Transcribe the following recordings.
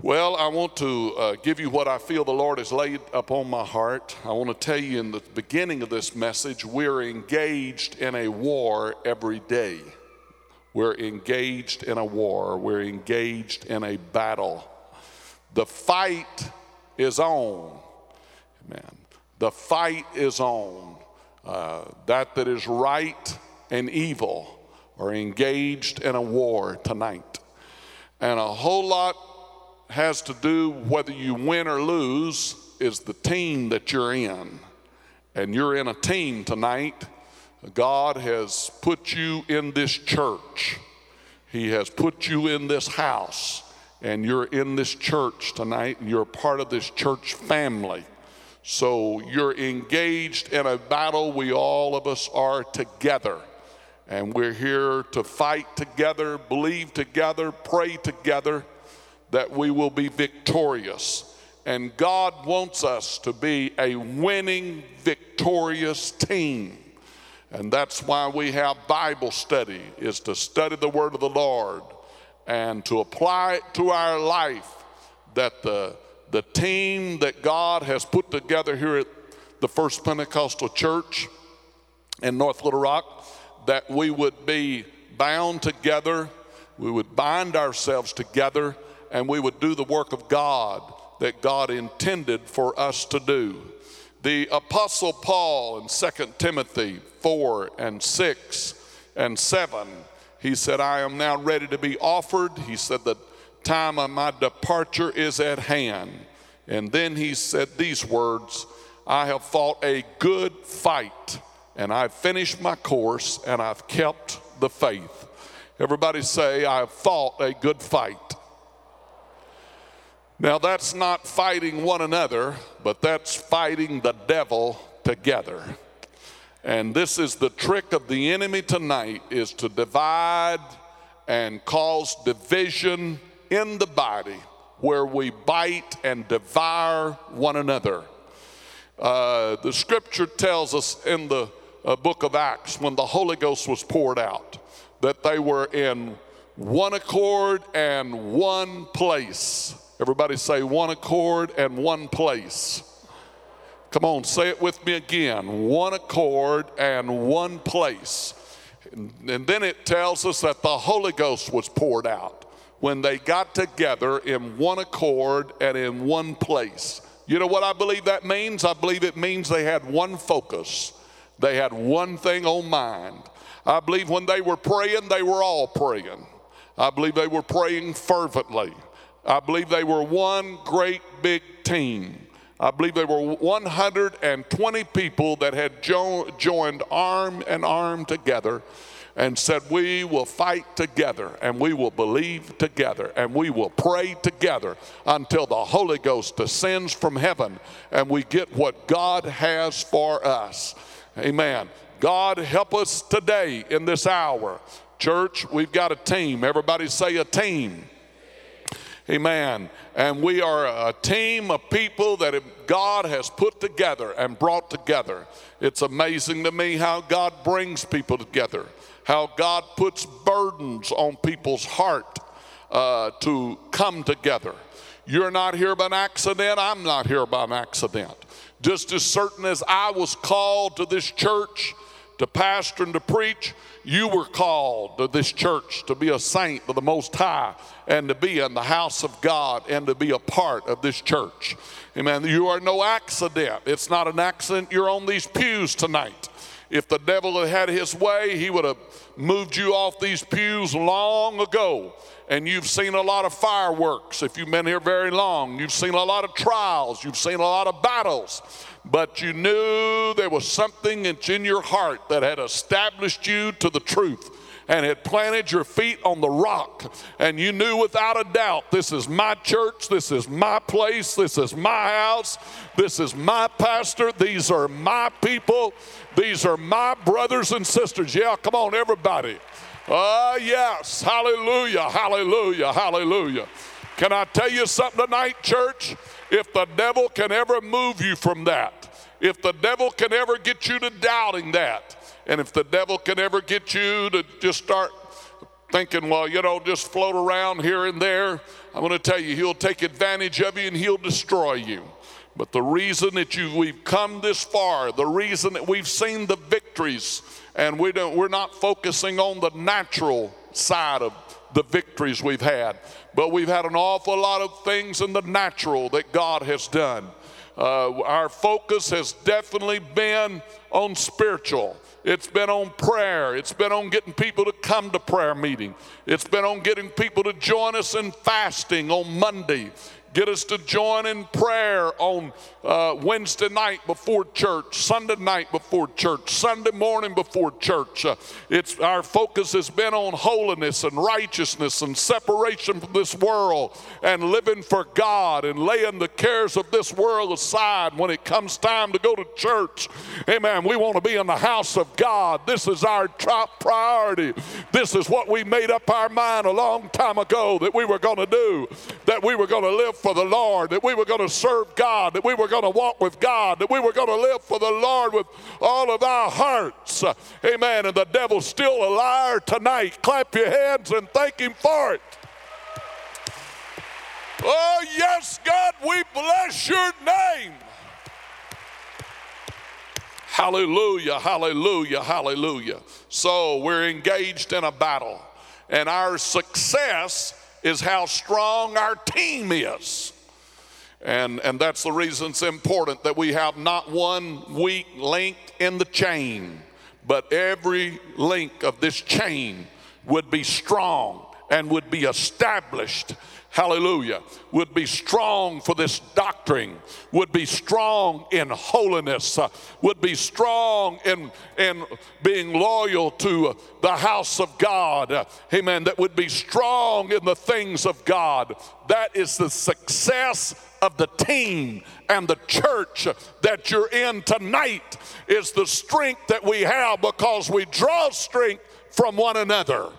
Well, I want to uh, give you what I feel the Lord has laid upon my heart. I want to tell you in the beginning of this message, we're engaged in a war every day. We're engaged in a war, we're engaged in a battle. The fight is on. Amen. The fight is on. Uh, that that is right and evil are engaged in a war tonight. And a whole lot has to do whether you win or lose is the team that you're in. And you're in a team tonight. God has put you in this church. He has put you in this house. And you're in this church tonight, and you're part of this church family. So you're engaged in a battle. We all of us are together. And we're here to fight together, believe together, pray together that we will be victorious. And God wants us to be a winning, victorious team. And that's why we have Bible study is to study the word of the Lord and to apply it to our life that the the team that God has put together here at the First Pentecostal Church in North Little Rock that we would be bound together, we would bind ourselves together and we would do the work of God that God intended for us to do. The Apostle Paul in 2 Timothy 4 and 6 and 7, he said, I am now ready to be offered. He said, The time of my departure is at hand. And then he said these words I have fought a good fight, and I've finished my course, and I've kept the faith. Everybody say, I have fought a good fight. Now, that's not fighting one another, but that's fighting the devil together. And this is the trick of the enemy tonight is to divide and cause division in the body where we bite and devour one another. Uh, the scripture tells us in the uh, book of Acts when the Holy Ghost was poured out that they were in one accord and one place. Everybody say one accord and one place. Come on, say it with me again. One accord and one place. And, and then it tells us that the Holy Ghost was poured out when they got together in one accord and in one place. You know what I believe that means? I believe it means they had one focus, they had one thing on mind. I believe when they were praying, they were all praying. I believe they were praying fervently. I believe they were one great big team. I believe there were 120 people that had jo- joined arm and arm together and said, We will fight together and we will believe together and we will pray together until the Holy Ghost descends from heaven and we get what God has for us. Amen. God help us today in this hour. Church, we've got a team. Everybody say a team. Amen. And we are a team of people that God has put together and brought together. It's amazing to me how God brings people together, how God puts burdens on people's heart uh, to come together. You're not here by an accident, I'm not here by an accident. Just as certain as I was called to this church to pastor and to preach, you were called to this church to be a saint of the Most High and to be in the house of God and to be a part of this church. Amen. You are no accident. It's not an accident you're on these pews tonight. If the devil had had his way, he would have moved you off these pews long ago. And you've seen a lot of fireworks if you've been here very long. You've seen a lot of trials. You've seen a lot of battles but you knew there was something in your heart that had established you to the truth and had planted your feet on the rock. And you knew without a doubt, this is my church, this is my place, this is my house, this is my pastor, these are my people, these are my brothers and sisters. Yeah, come on, everybody. Ah, uh, yes, hallelujah, hallelujah, hallelujah. Can I tell you something tonight, church? If the devil can ever move you from that, if the devil can ever get you to doubting that, and if the devil can ever get you to just start thinking, well, you know, just float around here and there. I'm going to tell you, he'll take advantage of you and he'll destroy you. But the reason that you, we've come this far, the reason that we've seen the victories, and we don't, we're not focusing on the natural side of the victories we've had, but we've had an awful lot of things in the natural that God has done. Uh, our focus has definitely been on spiritual. It's been on prayer. It's been on getting people to come to prayer meeting. It's been on getting people to join us in fasting on Monday. Get us to join in prayer on uh, Wednesday night before church, Sunday night before church, Sunday morning before church. Uh, it's our focus has been on holiness and righteousness and separation from this world and living for God and laying the cares of this world aside when it comes time to go to church. Amen. We want to be in the house of God. This is our top priority. This is what we made up our mind a long time ago that we were going to do, that we were going to live for the Lord, that we were going to serve God, that we were going to walk with God, that we were going to live for the Lord with all of our hearts. Amen. And the devil's still a liar tonight. Clap your hands and thank him for it. Oh, yes, God, we bless your name. Hallelujah, hallelujah, hallelujah. So we're engaged in a battle, and our success is how strong our team is. And, and that's the reason it's important that we have not one weak link in the chain, but every link of this chain would be strong and would be established hallelujah, would be strong for this doctrine, would be strong in holiness, uh, would be strong in, in being loyal to the house of God, uh, amen, that would be strong in the things of God. That is the success of the team and the church that you're in tonight is the strength that we have because we draw strength from one another.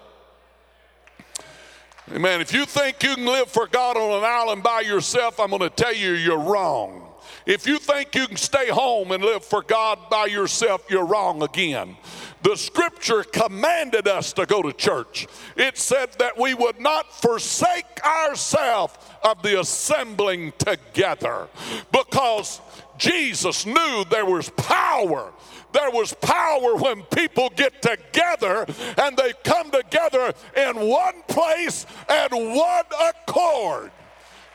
Amen. If you think you can live for God on an island by yourself, I'm going to tell you you're wrong. If you think you can stay home and live for God by yourself, you're wrong again. The scripture commanded us to go to church. It said that we would not forsake ourselves of the assembling together because Jesus knew there was power there was power when people get together and they come together in one place and one accord.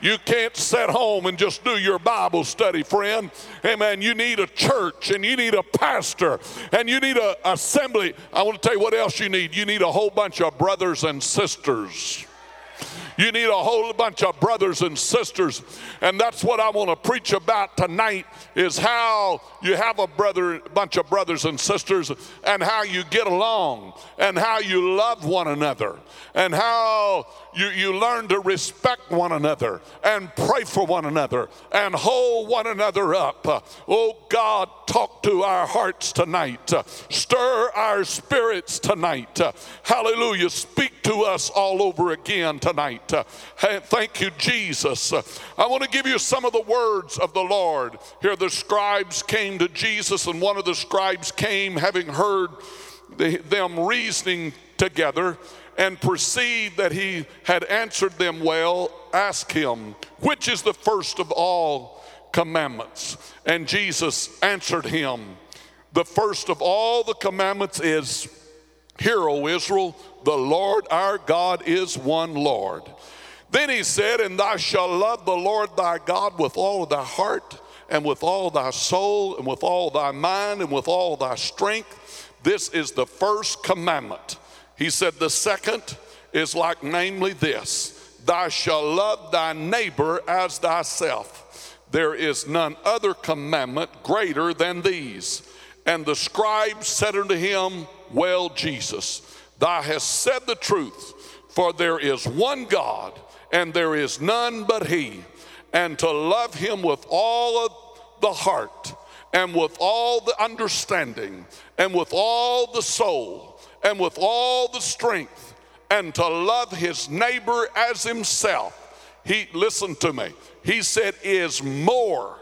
You can't sit home and just do your Bible study, friend. Amen. You need a church and you need a pastor and you need an assembly. I want to tell you what else you need. You need a whole bunch of brothers and sisters. You need a whole bunch of brothers and sisters. And that's what I want to preach about tonight is how you have a brother, bunch of brothers and sisters and how you get along and how you love one another and how you, you learn to respect one another and pray for one another and hold one another up. Oh God, talk to our hearts tonight. Stir our spirits tonight. Hallelujah. Speak to us all over again tonight. Thank you, Jesus. I want to give you some of the words of the Lord. Here, the scribes came to Jesus, and one of the scribes came having heard them reasoning together and perceived that he had answered them well, asked him, Which is the first of all commandments? And Jesus answered him, The first of all the commandments is, Hear, O Israel, the Lord our God is one Lord. Then he said, And thou shalt love the Lord thy God with all thy heart, and with all thy soul, and with all thy mind, and with all thy strength. This is the first commandment. He said, The second is like, namely, this Thou shalt love thy neighbor as thyself. There is none other commandment greater than these. And the scribe said unto him, Well, Jesus, thou hast said the truth, for there is one God, and there is none but He. And to love Him with all of the heart, and with all the understanding, and with all the soul and with all the strength and to love his neighbor as himself. He, listen to me, he said, is more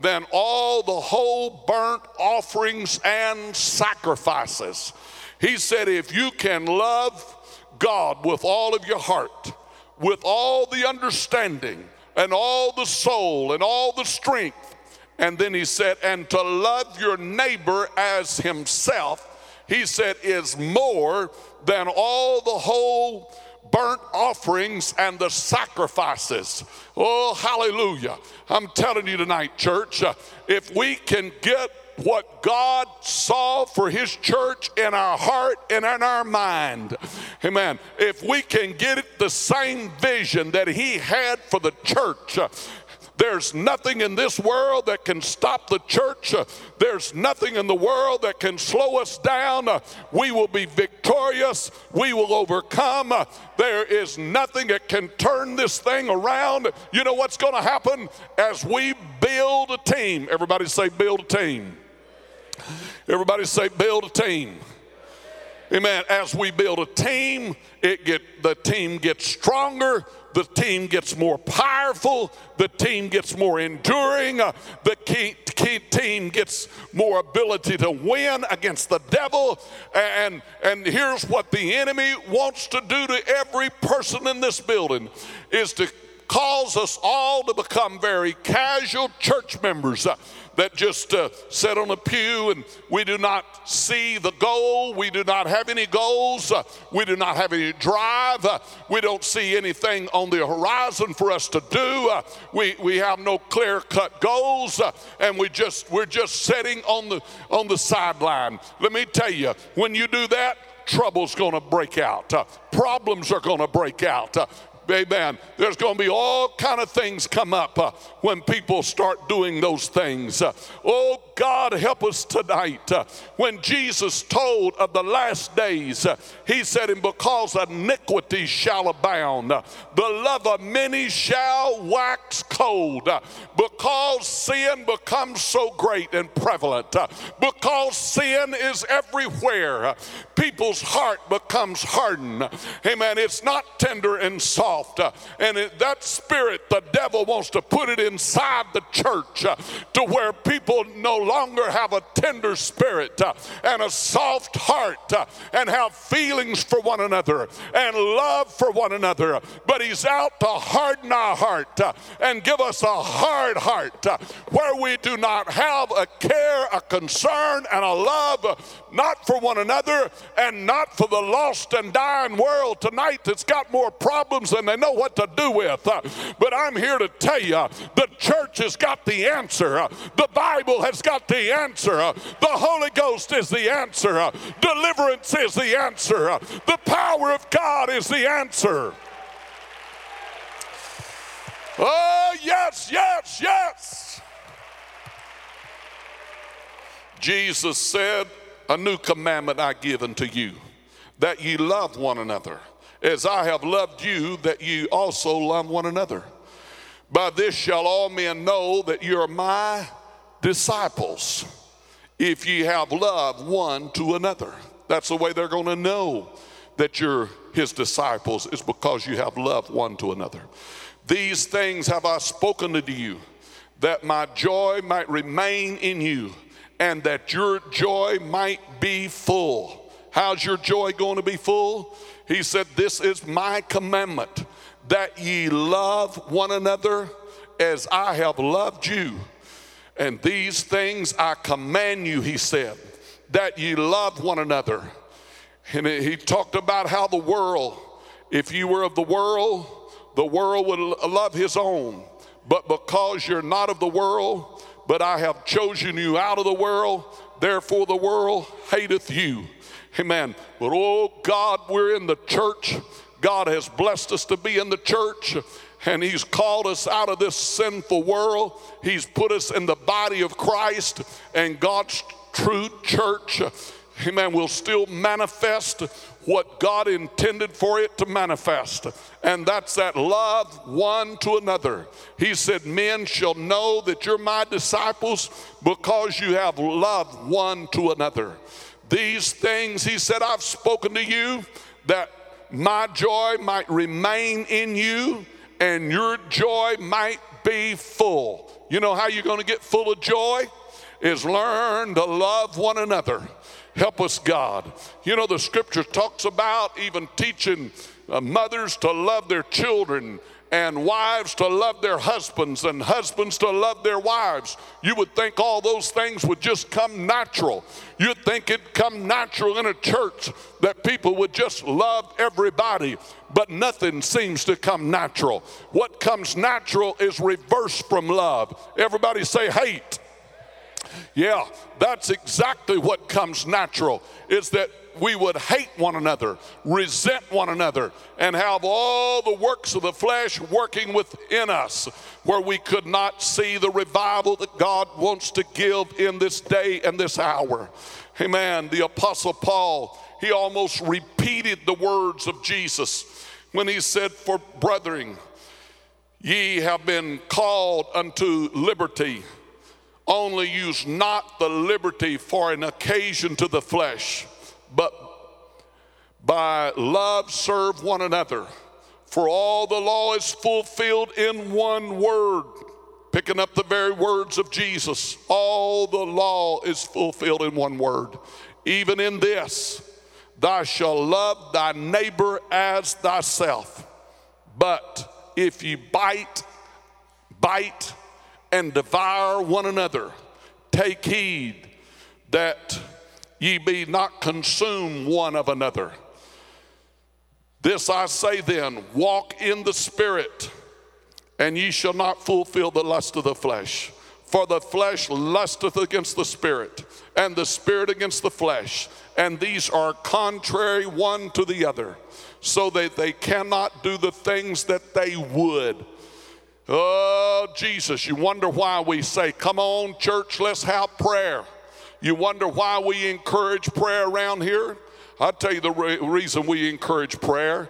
than all the whole burnt offerings and sacrifices. He said, if you can love God with all of your heart, with all the understanding, and all the soul, and all the strength. And then he said, and to love your neighbor as himself, he said, is more than all the whole burnt offerings and the sacrifices. Oh, hallelujah. I'm telling you tonight, church, uh, if we can get what God saw for His church in our heart and in our mind. Amen. If we can get the same vision that He had for the church, there's nothing in this world that can stop the church. There's nothing in the world that can slow us down. We will be victorious. We will overcome. There is nothing that can turn this thing around. You know what's going to happen as we build a team? Everybody say, build a team. Everybody say, build a team. Amen. As we build a team, it get the team gets stronger, the team gets more powerful, the team gets more enduring, uh, the key, key team gets more ability to win against the devil. And, and here's what the enemy wants to do to every person in this building is to cause us all to become very casual church members. Uh, that just uh, sit on a pew and we do not see the goal. We do not have any goals. Uh, we do not have any drive. Uh, we don't see anything on the horizon for us to do. Uh, we, we have no clear cut goals uh, and we just, we're just sitting on the, on the sideline. Let me tell you, when you do that, trouble's going to break out. Uh, problems are going to break out. Uh, Amen. There's going to be all kind of things come up uh, when people start doing those things. Uh, oh God, help us tonight. Uh, when Jesus told of the last days, uh, he said, "And because iniquity shall abound, uh, the love of many shall wax cold, uh, because sin becomes so great and prevalent, because sin is everywhere. people's heart becomes hardened. Amen. It's not tender and soft." Soft. Uh, and it, that spirit, the devil wants to put it inside the church uh, to where people no longer have a tender spirit uh, and a soft heart and have feelings for one another and love for one another. But he's out to harden our heart and give us a hard heart where we do not have a care, a concern, and a love not for one another and not for the lost and dying world tonight that's got more problems than they know what to do with. Uh, but I'm here to tell you the church has got the answer. Uh, the Bible has got the answer. Uh, the Holy Ghost is the answer. Deliverance is the answer. The power of God is the answer. Oh, yes, yes, yes. Jesus said, A new commandment I give unto you, that ye love one another as I have loved you, that you also love one another. By this shall all men know that you are my disciples, if ye have love one to another. That's the way they're going to know that you're his disciples, is because you have love one to another. These things have I spoken unto you, that my joy might remain in you, and that your joy might be full. How's your joy going to be full? He said, This is my commandment that ye love one another as I have loved you. And these things I command you, he said, that ye love one another. And he talked about how the world, if you were of the world, the world would love his own. But because you're not of the world, but I have chosen you out of the world, therefore the world hateth you. Amen. But oh God, we're in the church. God has blessed us to be in the church and He's called us out of this sinful world. He's put us in the body of Christ and God's true church. Amen. Will still manifest what God intended for it to manifest. And that's that love one to another. He said, Men shall know that you're my disciples because you have loved one to another. These things, he said, I've spoken to you that my joy might remain in you and your joy might be full. You know how you're going to get full of joy? Is learn to love one another. Help us, God. You know, the scripture talks about even teaching uh, mothers to love their children and wives to love their husbands and husbands to love their wives. You would think all those things would just come natural. You'd think it'd come natural in a church that people would just love everybody, but nothing seems to come natural. What comes natural is reverse from love. Everybody say hate. Yeah, that's exactly what comes natural is that we would hate one another, resent one another, and have all the works of the flesh working within us, where we could not see the revival that God wants to give in this day and this hour. Amen. The Apostle Paul, he almost repeated the words of Jesus when he said, For brethren, ye have been called unto liberty only use not the liberty for an occasion to the flesh, but by love serve one another. For all the law is fulfilled in one word. Picking up the very words of Jesus, all the law is fulfilled in one word. Even in this, thou shalt love thy neighbor as thyself. But if ye bite, bite, and devour one another. Take heed that ye be not consumed one of another. This I say then walk in the Spirit, and ye shall not fulfill the lust of the flesh. For the flesh lusteth against the Spirit, and the Spirit against the flesh, and these are contrary one to the other, so that they cannot do the things that they would. Oh, Jesus, you wonder why we say, Come on, church, let's have prayer. You wonder why we encourage prayer around here? I'll tell you the re- reason we encourage prayer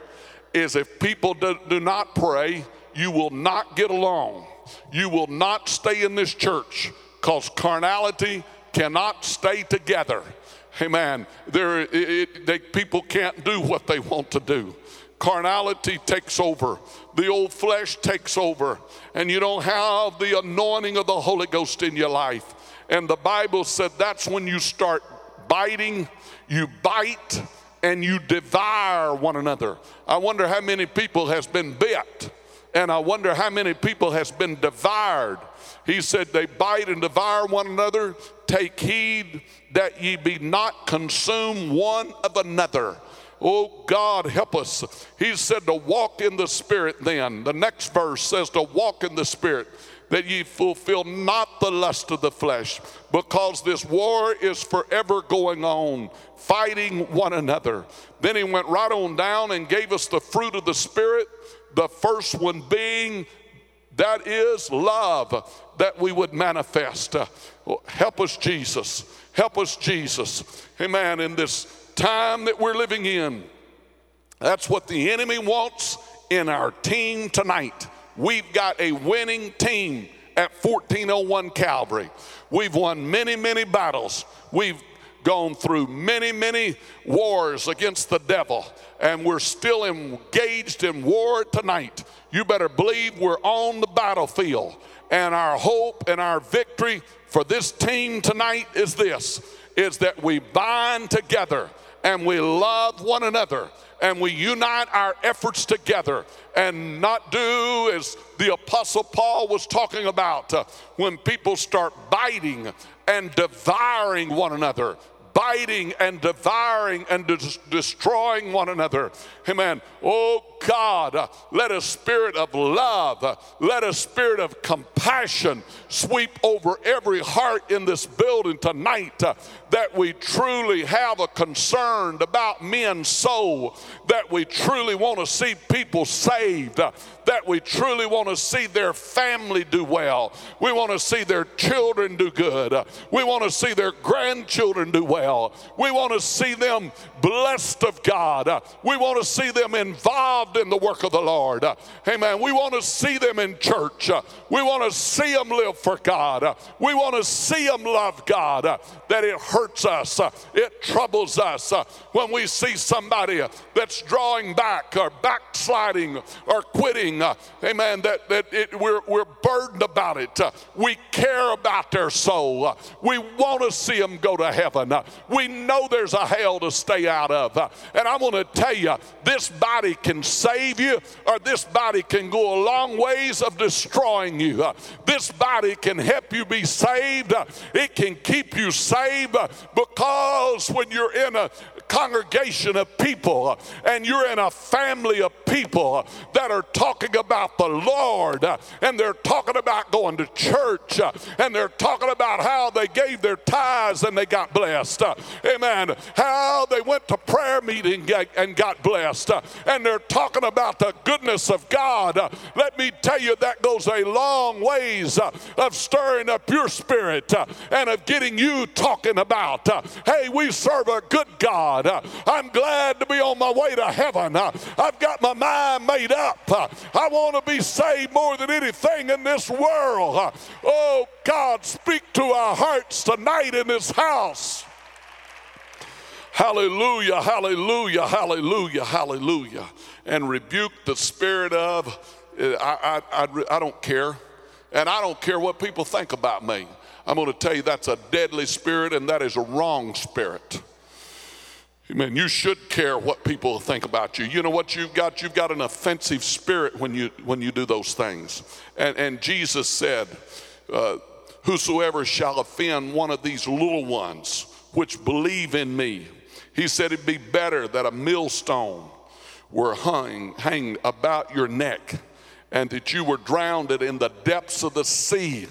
is if people do, do not pray, you will not get along. You will not stay in this church because carnality cannot stay together. Amen. There, it, it, they, people can't do what they want to do carnality takes over, the old flesh takes over, and you don't have the anointing of the Holy Ghost in your life. And the Bible said that's when you start biting, you bite, and you devour one another. I wonder how many people has been bit, and I wonder how many people has been devoured. He said they bite and devour one another. Take heed that ye be not consumed one of another. Oh God, help us. He said to walk in the Spirit then. The next verse says to walk in the Spirit, that ye fulfill not the lust of the flesh, because this war is forever going on, fighting one another. Then he went right on down and gave us the fruit of the Spirit, the first one being that is love that we would manifest. Uh, help us, Jesus. Help us, Jesus. Amen. In this time that we're living in. That's what the enemy wants in our team tonight. We've got a winning team at 1401 Calvary. We've won many, many battles. We've gone through many, many wars against the devil, and we're still engaged in war tonight. You better believe we're on the battlefield, and our hope and our victory for this team tonight is this is that we bind together and we love one another and we unite our efforts together and not do as the Apostle Paul was talking about uh, when people start biting and devouring one another. Biting and devouring and des- destroying one another. Amen. Oh God, let a spirit of love, let a spirit of compassion sweep over every heart in this building tonight. Uh, that we truly have a concern about men's soul, that we truly want to see people saved, uh, that we truly want to see their family do well. We want to see their children do good. We want to see their grandchildren do well. We want to see them blessed of God. We want to see them involved in the work of the Lord. Amen. We want to see them in church. We want to see them live for God. We want to see them love God. That it hurts us, it troubles us when we see somebody that's drawing back or backsliding or quitting amen, that, that it, we're, we're burdened about it. We care about their soul. We want to see them go to heaven. We know there's a hell to stay out of. Uh, and I want to tell you, this body can save you, or this body can go a long ways of destroying you. Uh, this body can help you be saved. it can keep you saved because when you're in a congregation of people and you're in a family of people that are talking about the Lord and they're talking about going to church and they're talking about how they gave their tithes and they got blessed. Amen. How they went to prayer meeting and got blessed. And they're talking about the goodness of God. Let me tell you, that goes a long ways of stirring up your spirit and of getting you talking about, hey, we serve a good God. God. I'm glad to be on my way to heaven. I've got my mind made up. I want to be saved more than anything in this world. Oh, God, speak to our hearts tonight in this house. Hallelujah, hallelujah, hallelujah, hallelujah. And rebuke the spirit of, I, I, I, I don't care. And I don't care what people think about me. I'm going to tell you that's a deadly spirit and that is a wrong spirit. Amen. You should care what people think about you. You know what you've got? You've got an offensive spirit when you when you do those things. And and Jesus said, uh, "Whosoever shall offend one of these little ones, which believe in me," he said, "It'd be better that a millstone were hung hanged about your neck, and that you were drowned in the depths of the sea,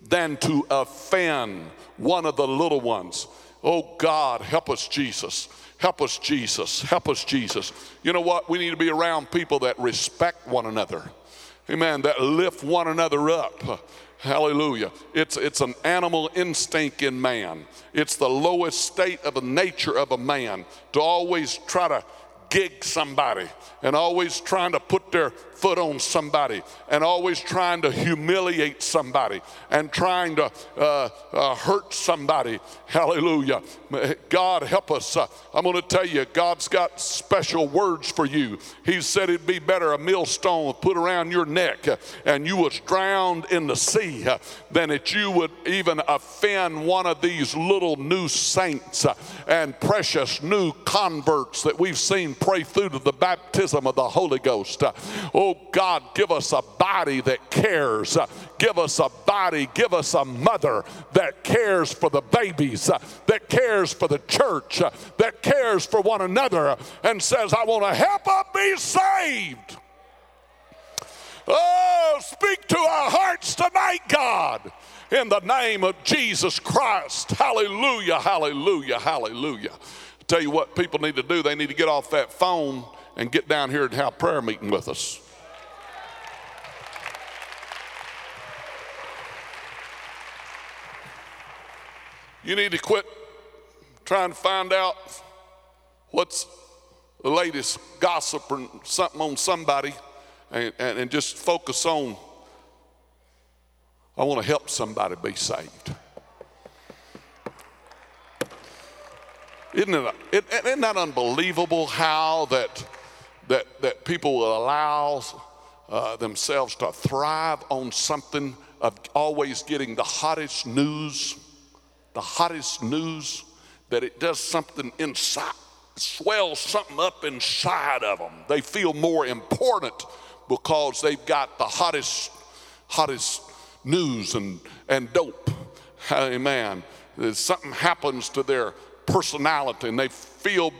than to offend one of the little ones." Oh God, help us, Jesus. Help us, Jesus. Help us, Jesus. You know what? We need to be around people that respect one another. Amen. That lift one another up. Hallelujah. It's, it's an animal instinct in man. It's the lowest state of the nature of a man to always try to gig somebody and always trying to put their foot on somebody and always trying to humiliate somebody and trying to uh, uh, hurt somebody. Hallelujah. God help us. Uh, I'm going to tell you, God's got special words for you. He said it'd be better a millstone put around your neck uh, and you was drowned in the sea uh, than that you would even offend one of these little new saints uh, and precious new converts that we've seen pray through to the baptism of the Holy Ghost. Oh, Oh God, give us a body that cares. Give us a body, give us a mother that cares for the babies, that cares for the church, that cares for one another, and says, I want to help them be saved. Oh, speak to our hearts tonight, God, in the name of Jesus Christ. Hallelujah, hallelujah, hallelujah. tell you what people need to do, they need to get off that phone and get down here and have prayer meeting with us. You need to quit trying to find out what's the latest gossip or something on somebody and, and, and just focus on, I want to help somebody be saved. Isn't, it, isn't that unbelievable how that, that, that people will allow uh, themselves to thrive on something of always getting the hottest news? The hottest news that it does something inside, swells something up inside of them. They feel more important because they've got the hottest, hottest news and, and dope. Amen. Something happens to their personality and they feel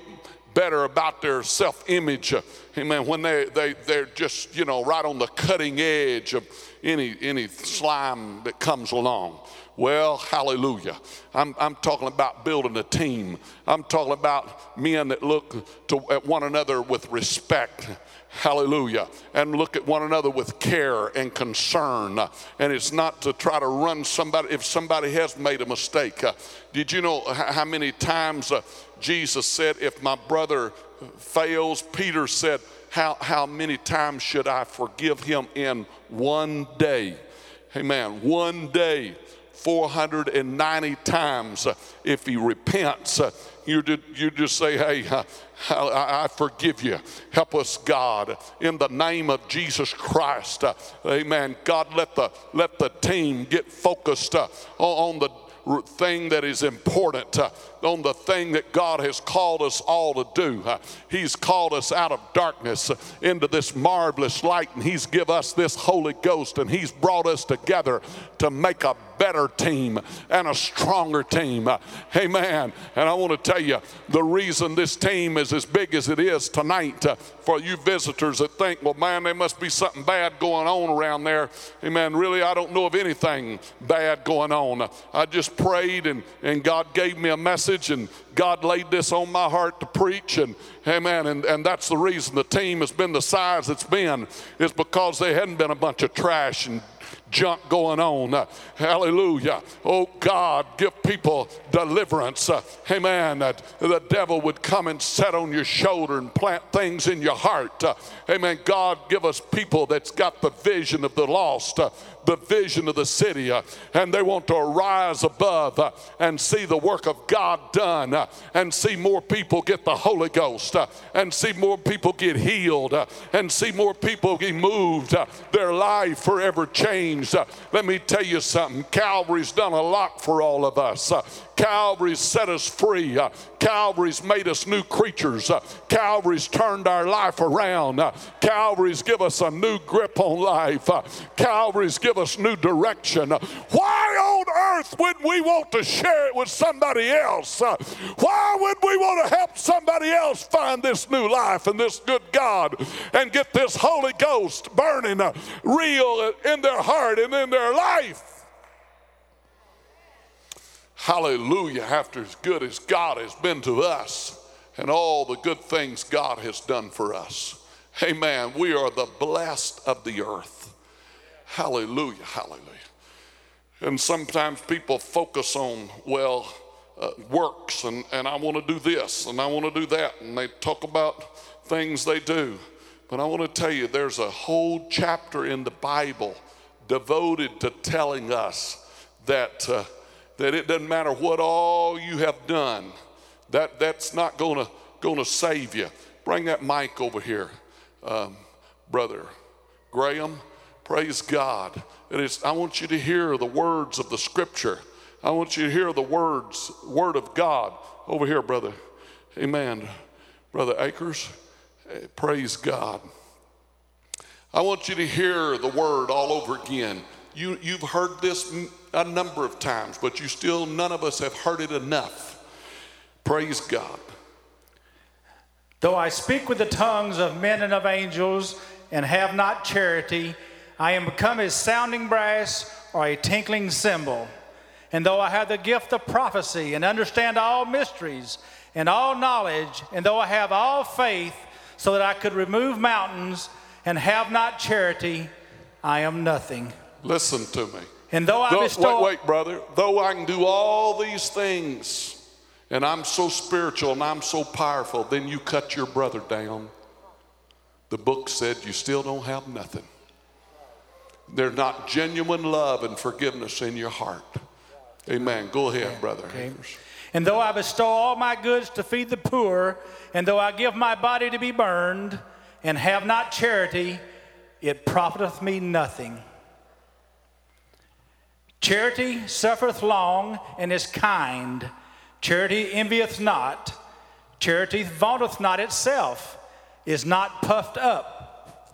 better about their self image. Amen. When they, they, they're just, you know, right on the cutting edge of any, any slime that comes along. Well, hallelujah. I'm, I'm talking about building a team. I'm talking about men that look to, at one another with respect. Hallelujah. And look at one another with care and concern. And it's not to try to run somebody if somebody has made a mistake. Uh, did you know how many times uh, Jesus said, If my brother fails? Peter said, how, how many times should I forgive him in one day? Amen. One day 490 times uh, if he repents. Uh, you, just, you just say, hey, uh, I, forgive you. Help us, God, in the name of Jesus Christ. Amen. God, let the, let the team get focused on, the thing that is important, on the thing that God has called us all to do. He's called us out of darkness into this marvelous light, and He's give us this Holy Ghost, and He's brought us together to make a better team and a stronger team. Amen. And I want to tell you the reason this team is as big as it is tonight uh, for you visitors that think, well, man, there must be something bad going on around there. Amen. Really, I don't know of anything bad going on. I just prayed and, and God gave me a message and God laid this on my heart to preach and amen and, and that's the reason the team has been the size it's been is because there hadn't been a bunch of trash and junk going on. Uh, hallelujah. Oh God, give people deliverance. Uh, amen. That the devil would come and set on your shoulder and plant things in your heart. Uh, amen. God, give us people that's got the vision of the lost the vision of the city uh, and they want to rise above uh, and see the work of God done uh, and see more people get the Holy Ghost and see more people get healed and see more people be moved, their life forever changed. let me tell you something Calvary's done a lot for all of us. Calvary's set us free. Uh, Calvary's made us new creatures. Uh, Calvary's turned our life around. Uh, Calvary's give us a new grip on life. Calvary's give us new direction. Why on earth would we want to share it with somebody else? Why would we want to help somebody else find this new life and this good God and get this Holy Ghost burning real in their heart and in their life? Hallelujah, after as good as God has been to us and all the good things God has done for us. Amen. We are the blessed of the earth. Hallelujah, hallelujah. And sometimes people focus on, well, uh, works, and, and I want to do this and I want to do that, and they talk about things they do. But I want to tell you, there's a whole chapter in the Bible devoted to telling us that. Uh, that it doesn't matter what all you have done, that, that's not to gonna save you. Bring that mic over here, um, brother Graham. Praise God. It is, I want you to hear the words of the scripture. I want you to hear the words, word of God. Over here, brother. Amen. Brother Akers, eh, praise God. I want you to hear the word all over again. You, you've heard this a number of times, but you still, none of us have heard it enough. Praise God. Though I speak with the tongues of men and of angels and have not charity, I am become as sounding brass or a tinkling cymbal. And though I have the gift of prophecy and understand all mysteries and all knowledge, and though I have all faith so that I could remove mountains and have not charity, I am nothing. Listen to me. And though I though, bestow. Wait, wait, brother. Though I can do all these things, and I'm so spiritual and I'm so powerful, then you cut your brother down. The book said you still don't have nothing. There's not genuine love and forgiveness in your heart. Amen. Go ahead, brother. Okay. And though I bestow all my goods to feed the poor, and though I give my body to be burned, and have not charity, it profiteth me nothing. Charity suffereth long and is kind. Charity envieth not. Charity vaunteth not itself, is not puffed up,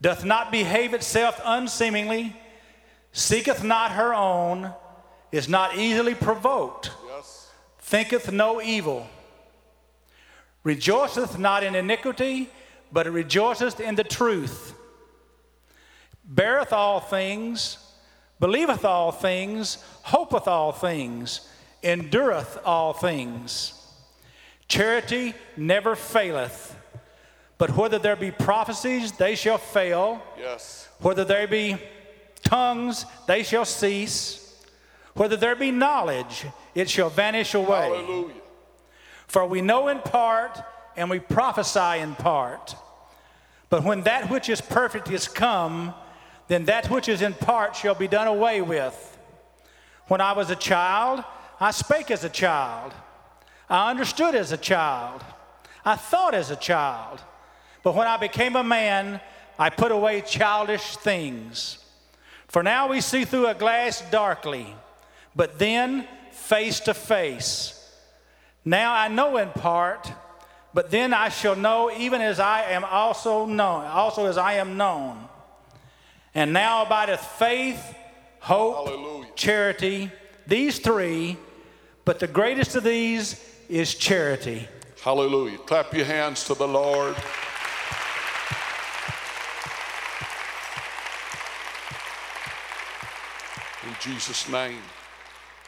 doth not behave itself unseemingly, seeketh not her own, is not easily provoked, yes. thinketh no evil, rejoiceth not in iniquity, but rejoiceth in the truth, beareth all things believeth all things, hopeth all things, endureth all things. Charity never faileth. But whether there be prophecies, they shall fail. Yes. Whether there be tongues, they shall cease. Whether there be knowledge, it shall vanish away. Hallelujah. For we know in part, and we prophesy in part. But when that which is perfect is come, then that which is in part shall be done away with. When I was a child, I spake as a child. I understood as a child. I thought as a child. But when I became a man, I put away childish things. For now we see through a glass darkly, but then face to face. Now I know in part, but then I shall know even as I am also known, also as I am known. And now abideth faith, hope, Hallelujah. charity, these three, but the greatest of these is charity. Hallelujah. Clap your hands to the Lord. In Jesus' name.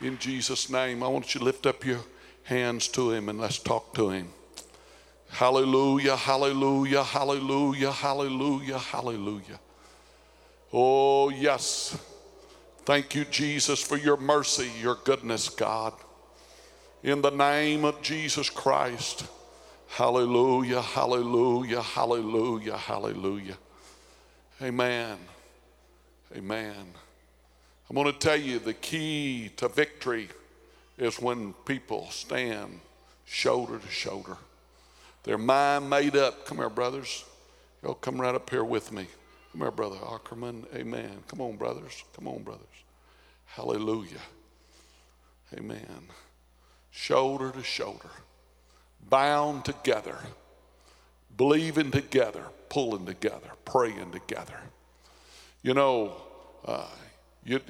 In Jesus' name. I want you to lift up your hands to Him and let's talk to Him. Hallelujah, hallelujah, hallelujah, hallelujah, hallelujah. Oh, yes. Thank you, Jesus, for your mercy, your goodness, God. In the name of Jesus Christ. Hallelujah, hallelujah, hallelujah, hallelujah. Amen. Amen. I'm going to tell you the key to victory is when people stand shoulder to shoulder. Their mind made up. Come here, brothers. Y'all come right up here with me. Come here, Brother Ackerman. Amen. Come on, brothers. Come on, brothers. Hallelujah. Amen. Shoulder to shoulder, bound together, believing together, pulling together, praying together. You know, uh, you,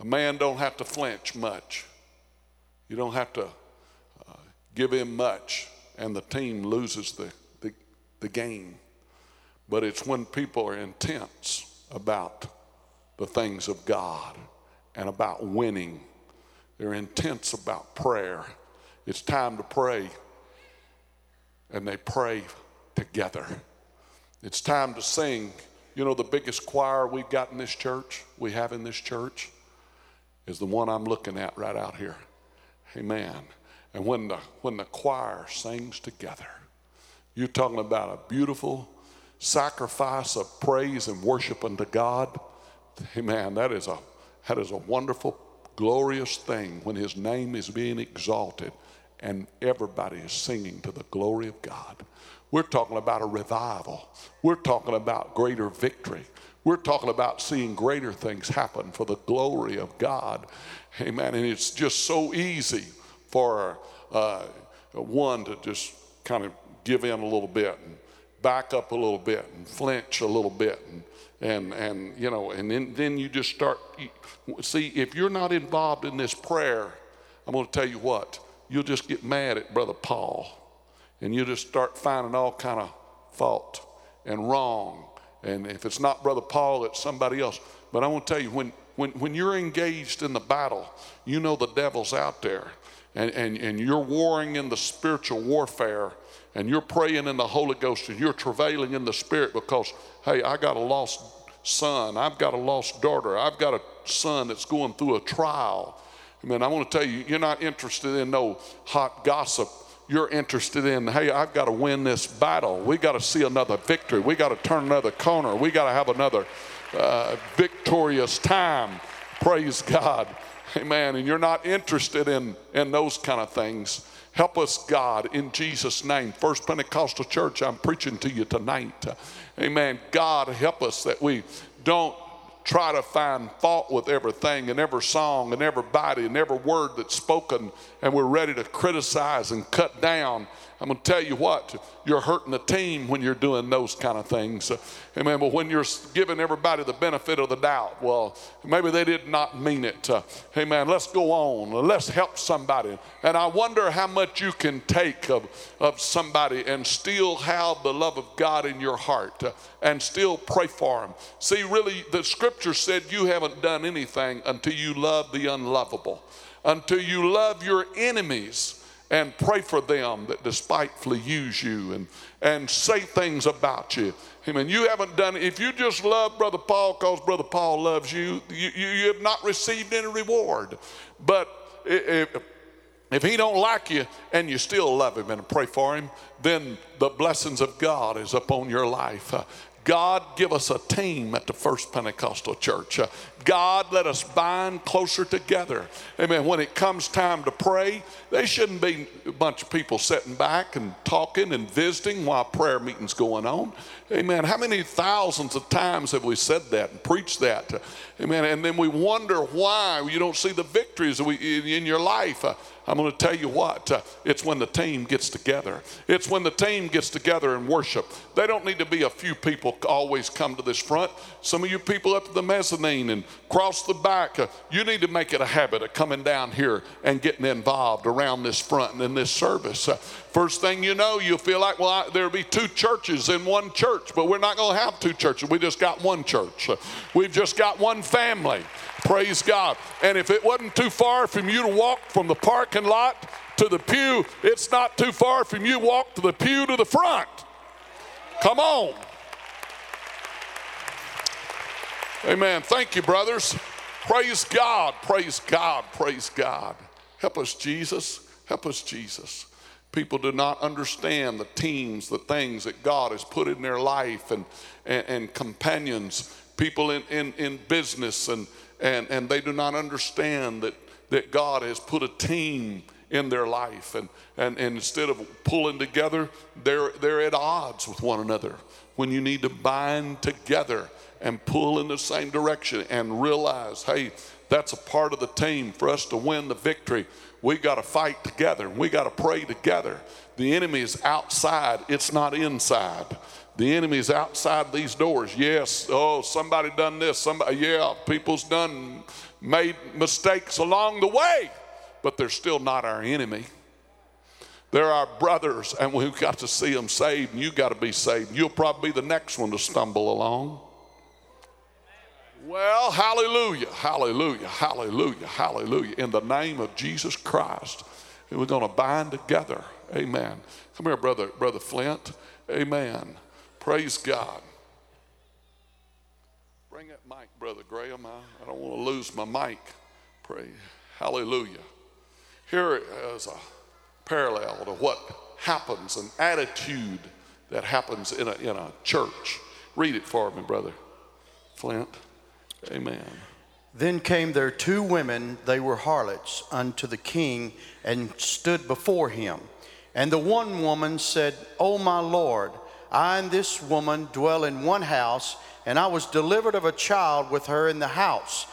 a man don't have to flinch much. You don't have to uh, give him much, and the team loses the, the, the game. But it's when people are intense about the things of God and about winning. They're intense about prayer. It's time to pray, and they pray together. It's time to sing. You know, the biggest choir we've got in this church, we have in this church, is the one I'm looking at right out here. Amen. And when the, when the choir sings together, you're talking about a beautiful sacrifice of praise and worship unto God. Amen. That is a, that is a wonderful, glorious thing when His name is being exalted and everybody is singing to the glory of God. We're talking about a revival. We're talking about greater victory. We're talking about seeing greater things happen for the glory of God. Amen. And it's just so easy for uh, one to just kind of give in a little bit and back up a little bit and flinch a little bit and and and you know and then then you just start see if you're not involved in this prayer i'm going to tell you what you'll just get mad at brother paul and you'll just start finding all kind of fault and wrong. And if it's not brother paul it's somebody else. But i want to tell you when when when you're engaged in the battle you know the devil's out there. And and, and you're warring in the spiritual warfare and you're praying in the Holy Ghost and you're travailing in the Spirit because, hey, I got a lost son, I've got a lost daughter, I've got a son that's going through a trial. I mean, I want to tell you, you're not interested in no hot gossip. You're interested in, hey, I've got to win this battle. We got to see another victory. We got to turn another corner. We got to have another uh, victorious time. Praise God. Amen. And you're not interested in, in those kind of things. Help us, God, in Jesus' name. First Pentecostal Church, I'm preaching to you tonight. Amen. God, help us that we don't try to find fault with everything and every song and everybody and every word that's spoken, and we're ready to criticize and cut down. I'm going to tell you what, you're hurting the team when you're doing those kind of things. Amen. But when you're giving everybody the benefit of the doubt, well, maybe they did not mean it. Uh, amen. Let's go on. Let's help somebody. And I wonder how much you can take of, of somebody and still have the love of God in your heart uh, and still pray for them. See, really, the scripture said you haven't done anything until you love the unlovable, until you love your enemies and pray for them that despitefully use you and, and say things about you. Amen. You haven't done it. If you just love Brother Paul because Brother Paul loves you, you, you, you have not received any reward. But if, if he don't like you and you still love him and pray for him, then the blessings of God is upon your life. Uh, God, give us a team at the First Pentecostal Church. Uh, God, let us bind closer together. Amen. When it comes time to pray, there shouldn't be a bunch of people sitting back and talking and visiting while prayer meeting's going on. Amen. How many thousands of times have we said that and preached that? Amen. And then we wonder why you don't see the victories in your life. I'm going to tell you what, uh, it's when the team gets together. It's when the team gets together and worship. They don't need to be a few people always come to this front. Some of you people up at the mezzanine and cross the back, uh, you need to make it a habit of coming down here and getting involved around this front and in this service. Uh, first thing you know, you'll feel like, well, I, there'll be two churches in one church, but we're not going to have two churches. We just got one church. We've just got one family. Praise God. And if it wasn't too far from you to walk from the parking lot to the pew, it's not too far from you walk to the pew to the front. Come on. Amen. Thank you, brothers. Praise God. Praise God. Praise God. Help us, Jesus. Help us, Jesus. People do not understand the teams, the things that God has put in their life, and, and, and companions, people in, in, in business and and, and they do not understand that, that God has put a team in their life. And, and, and instead of pulling together, they're, they're at odds with one another. When you need to bind together and pull in the same direction and realize, hey, that's a part of the team for us to win the victory. We got to fight together. And we got to pray together. The enemy is outside, it's not inside. The enemy is outside these doors. Yes, oh, somebody done this. Somebody, yeah, people's done made mistakes along the way, but they're still not our enemy. They're our brothers, and we've got to see them saved, and you got to be saved. You'll probably be the next one to stumble along. Well, hallelujah, hallelujah, hallelujah, hallelujah. In the name of Jesus Christ, we're going to bind together. Amen. Come here, brother, brother Flint. Amen. Praise God. Bring that mic, Brother Graham. I, I don't want to lose my mic. Pray. Hallelujah. Here is a parallel to what happens, an attitude that happens in a, in a church. Read it for me, Brother Flint. Amen. Then came there two women, they were harlots, unto the king, and stood before him. And the one woman said, O my Lord, I and this woman dwell in one house, and I was delivered of a child with her in the house.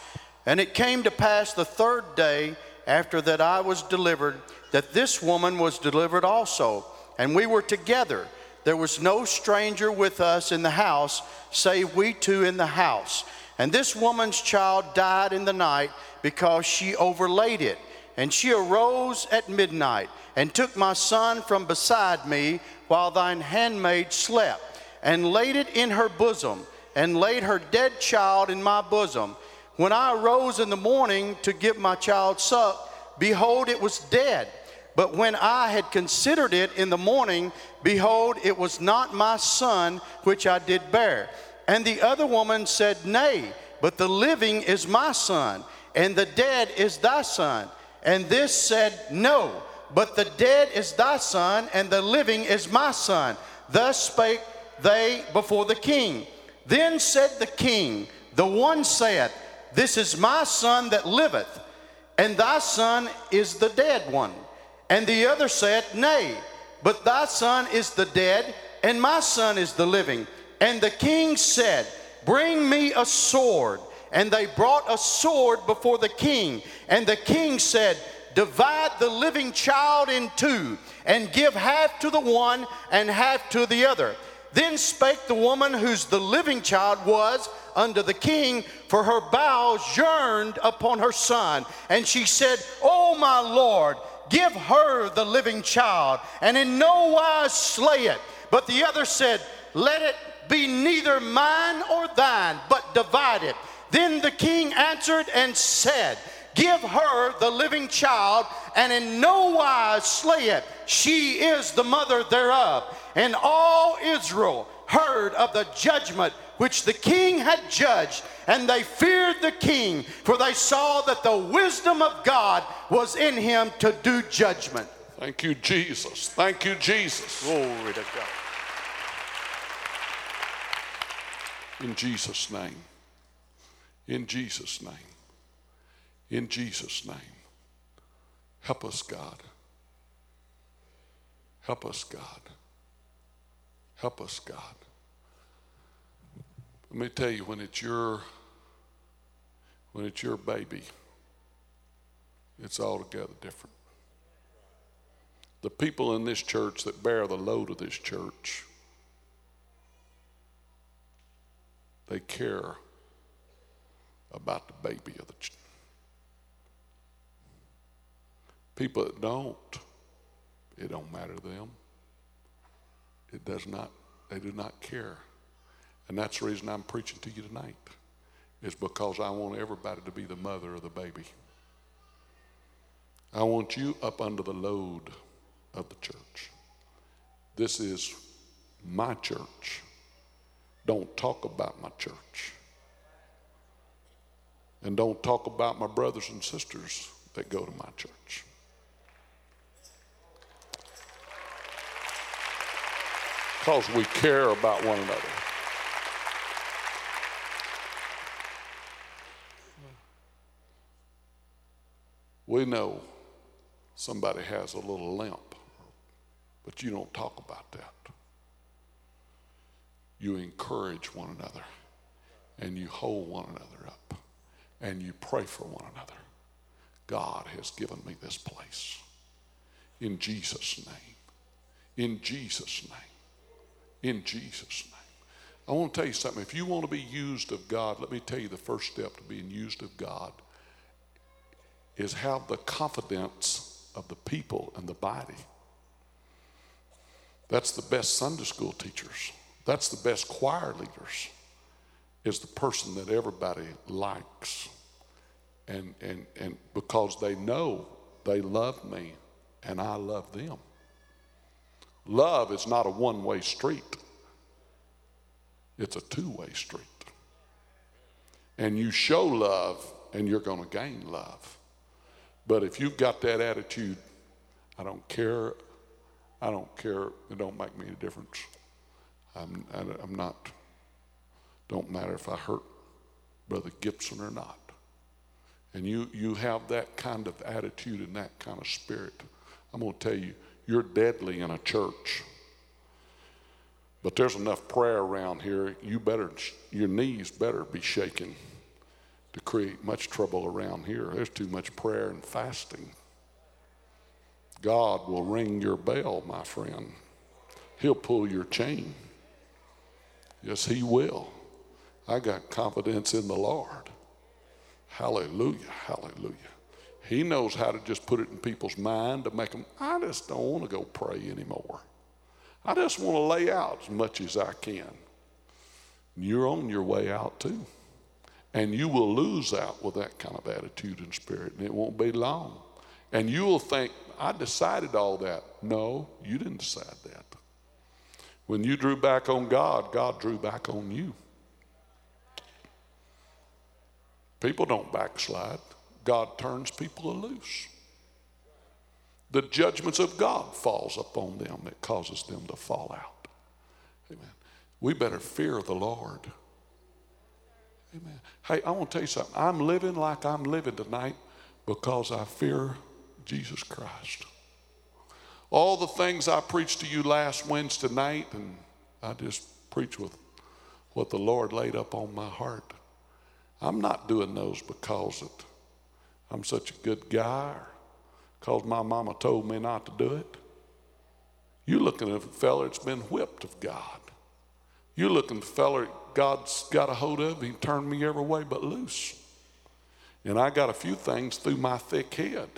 And it came to pass the third day after that I was delivered that this woman was delivered also, and we were together. There was no stranger with us in the house, save we two in the house. And this woman's child died in the night because she overlaid it. And she arose at midnight and took my son from beside me while thine handmaid slept, and laid it in her bosom, and laid her dead child in my bosom. When I arose in the morning to give my child suck, behold, it was dead. But when I had considered it in the morning, behold, it was not my son which I did bear. And the other woman said, Nay, but the living is my son, and the dead is thy son. And this said, No but the dead is thy son, and the living is my son. Thus spake they before the king. Then said the king, The one said, This is my son that liveth, and thy son is the dead one. And the other said, Nay, but thy son is the dead, and my son is the living. And the king said, Bring me a sword. And they brought a sword before the king. And the king said, divide the living child in two, and give half to the one and half to the other. Then spake the woman whose the living child was unto the king, for her bowels yearned upon her son. And she said, O my Lord, give her the living child, and in no wise slay it. But the other said, Let it be neither mine or thine, but divided. Then the king answered and said, Give her the living child, and in no wise slay it. She is the mother thereof. And all Israel heard of the judgment which the king had judged, and they feared the king, for they saw that the wisdom of God was in him to do judgment. Thank you, Jesus. Thank you, Jesus. Glory to God. In Jesus' name. In Jesus' name. In Jesus' name. Help us, God. Help us, God. Help us, God. Let me tell you, when it's your when it's your baby, it's altogether different. The people in this church that bear the load of this church, they care about the baby of the ch- people that don't it don't matter to them. It does not they do not care. And that's the reason i'm preaching to you tonight is because i want everybody to be the mother of the baby. I want you up under the load of the church. This is my church don't talk about my church and don't talk about my brothers and sisters that go to my church. Because we care about one another. We know somebody has a little limp, but you don't talk about that. You encourage one another and you hold one another up and you pray for one another. God has given me this place. In Jesus' name. In Jesus' name. In Jesus' name. I want to tell you something. If you want to be used of God, let me tell you the first step to being used of God is have the confidence of the people and the body. That's the best Sunday school teachers. That's the best choir leaders is the person that everybody likes. And, and, and because they know they love me and I love them. Love is not a one way street, it's a two way street. And you show love and you're going to gain love. But if you've got that attitude, I don't care, I don't care, it don't make me a difference. I'm, I'm not don't matter if I hurt Brother Gibson or not. And you, you have that kind of attitude and that kind of spirit. I'm going to tell you, you're deadly in a church. But there's enough prayer around here. You better, your knees better be shaking to create much trouble around here. There's too much prayer and fasting. God will ring your bell, my friend. He'll pull your chain. Yes, He will. I got confidence in the Lord. Hallelujah, hallelujah. He knows how to just put it in people's mind to make them, I just don't want to go pray anymore. I just want to lay out as much as I can. You're on your way out too. And you will lose out with that kind of attitude and spirit, and it won't be long. And you will think, I decided all that. No, you didn't decide that. When you drew back on God, God drew back on you. People don't backslide. God turns people loose. The judgments of God falls upon them that causes them to fall out. Amen. We better fear the Lord. Amen. Hey, I want to tell you something. I'm living like I'm living tonight because I fear Jesus Christ. All the things I preached to you last Wednesday night, and I just preach with what the Lord laid up on my heart. I'm not doing those because it, I'm such a good guy or because my mama told me not to do it. You're looking at a fella that's been whipped of God. You're looking at a fella God's got a hold of, he turned me every way but loose. And I got a few things through my thick head.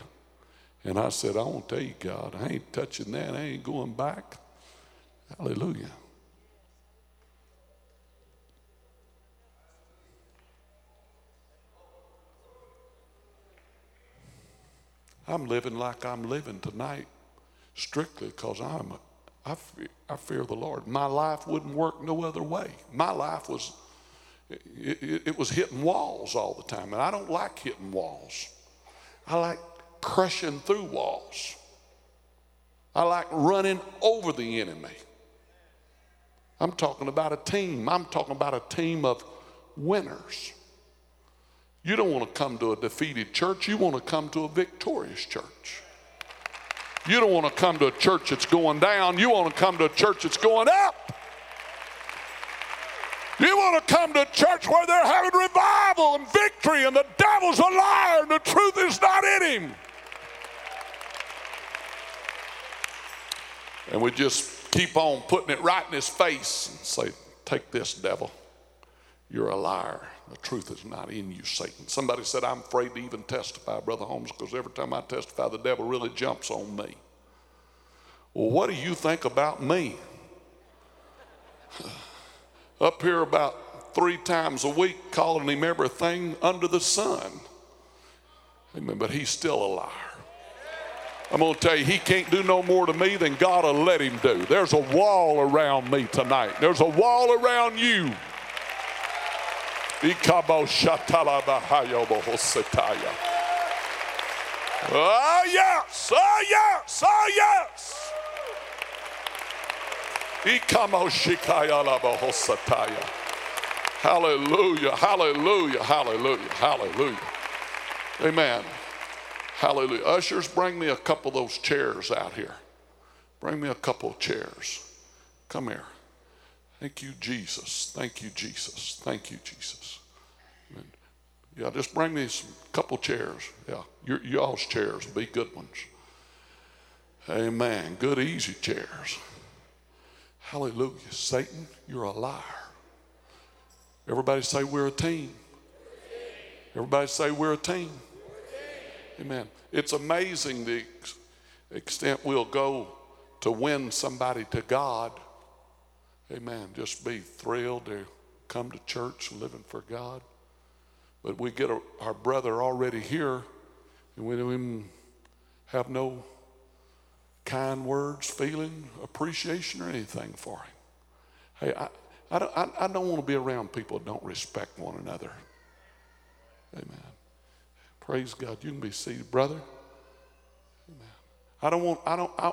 And I said, I want to tell you, God, I ain't touching that. I ain't going back. Hallelujah. I'm living like I'm living tonight strictly because I'm a, I, fear, I fear the Lord. My life wouldn't work no other way. My life was, it, it, it was hitting walls all the time, and I don't like hitting walls. I like crushing through walls. I like running over the enemy. I'm talking about a team. I'm talking about a team of winners. You don't want to come to a defeated church, you want to come to a victorious church. You don't want to come to a church that's going down, you want to come to a church that's going up. You want to come to a church where they're having revival and victory, and the devil's a liar and the truth is not in him. And we just keep on putting it right in his face and say, Take this, devil. You're a liar. The truth is not in you, Satan. Somebody said, I'm afraid to even testify, Brother Holmes, because every time I testify, the devil really jumps on me. Well, what do you think about me? up here about three times a week calling him everything under the sun. Amen. But he's still a liar. I'm going to tell you, he can't do no more to me than God will let him do. There's a wall around me tonight. There's a wall around you. Oh, yes. Oh, yes. Oh, yes. Hallelujah, hallelujah, hallelujah, hallelujah. Amen. Hallelujah. Ushers, bring me a couple of those chairs out here. Bring me a couple of chairs. Come here. Thank you, Jesus. Thank you, Jesus. Thank you, Jesus. Yeah, just bring me some couple chairs. Yeah, y'all's chairs be good ones. Amen. Good, easy chairs. Hallelujah. Satan, you're a liar. Everybody say we're a team. Everybody say we're a team. Amen. It's amazing the extent we'll go to win somebody to God. Amen. Just be thrilled to come to church living for God. But we get a, our brother already here and we don't even have no kind words, feeling, appreciation, or anything for him. Hey, I, I, don't, I, I don't want to be around people that don't respect one another. Amen. Praise God. You can be seated, brother. Amen. I don't want, I don't, I,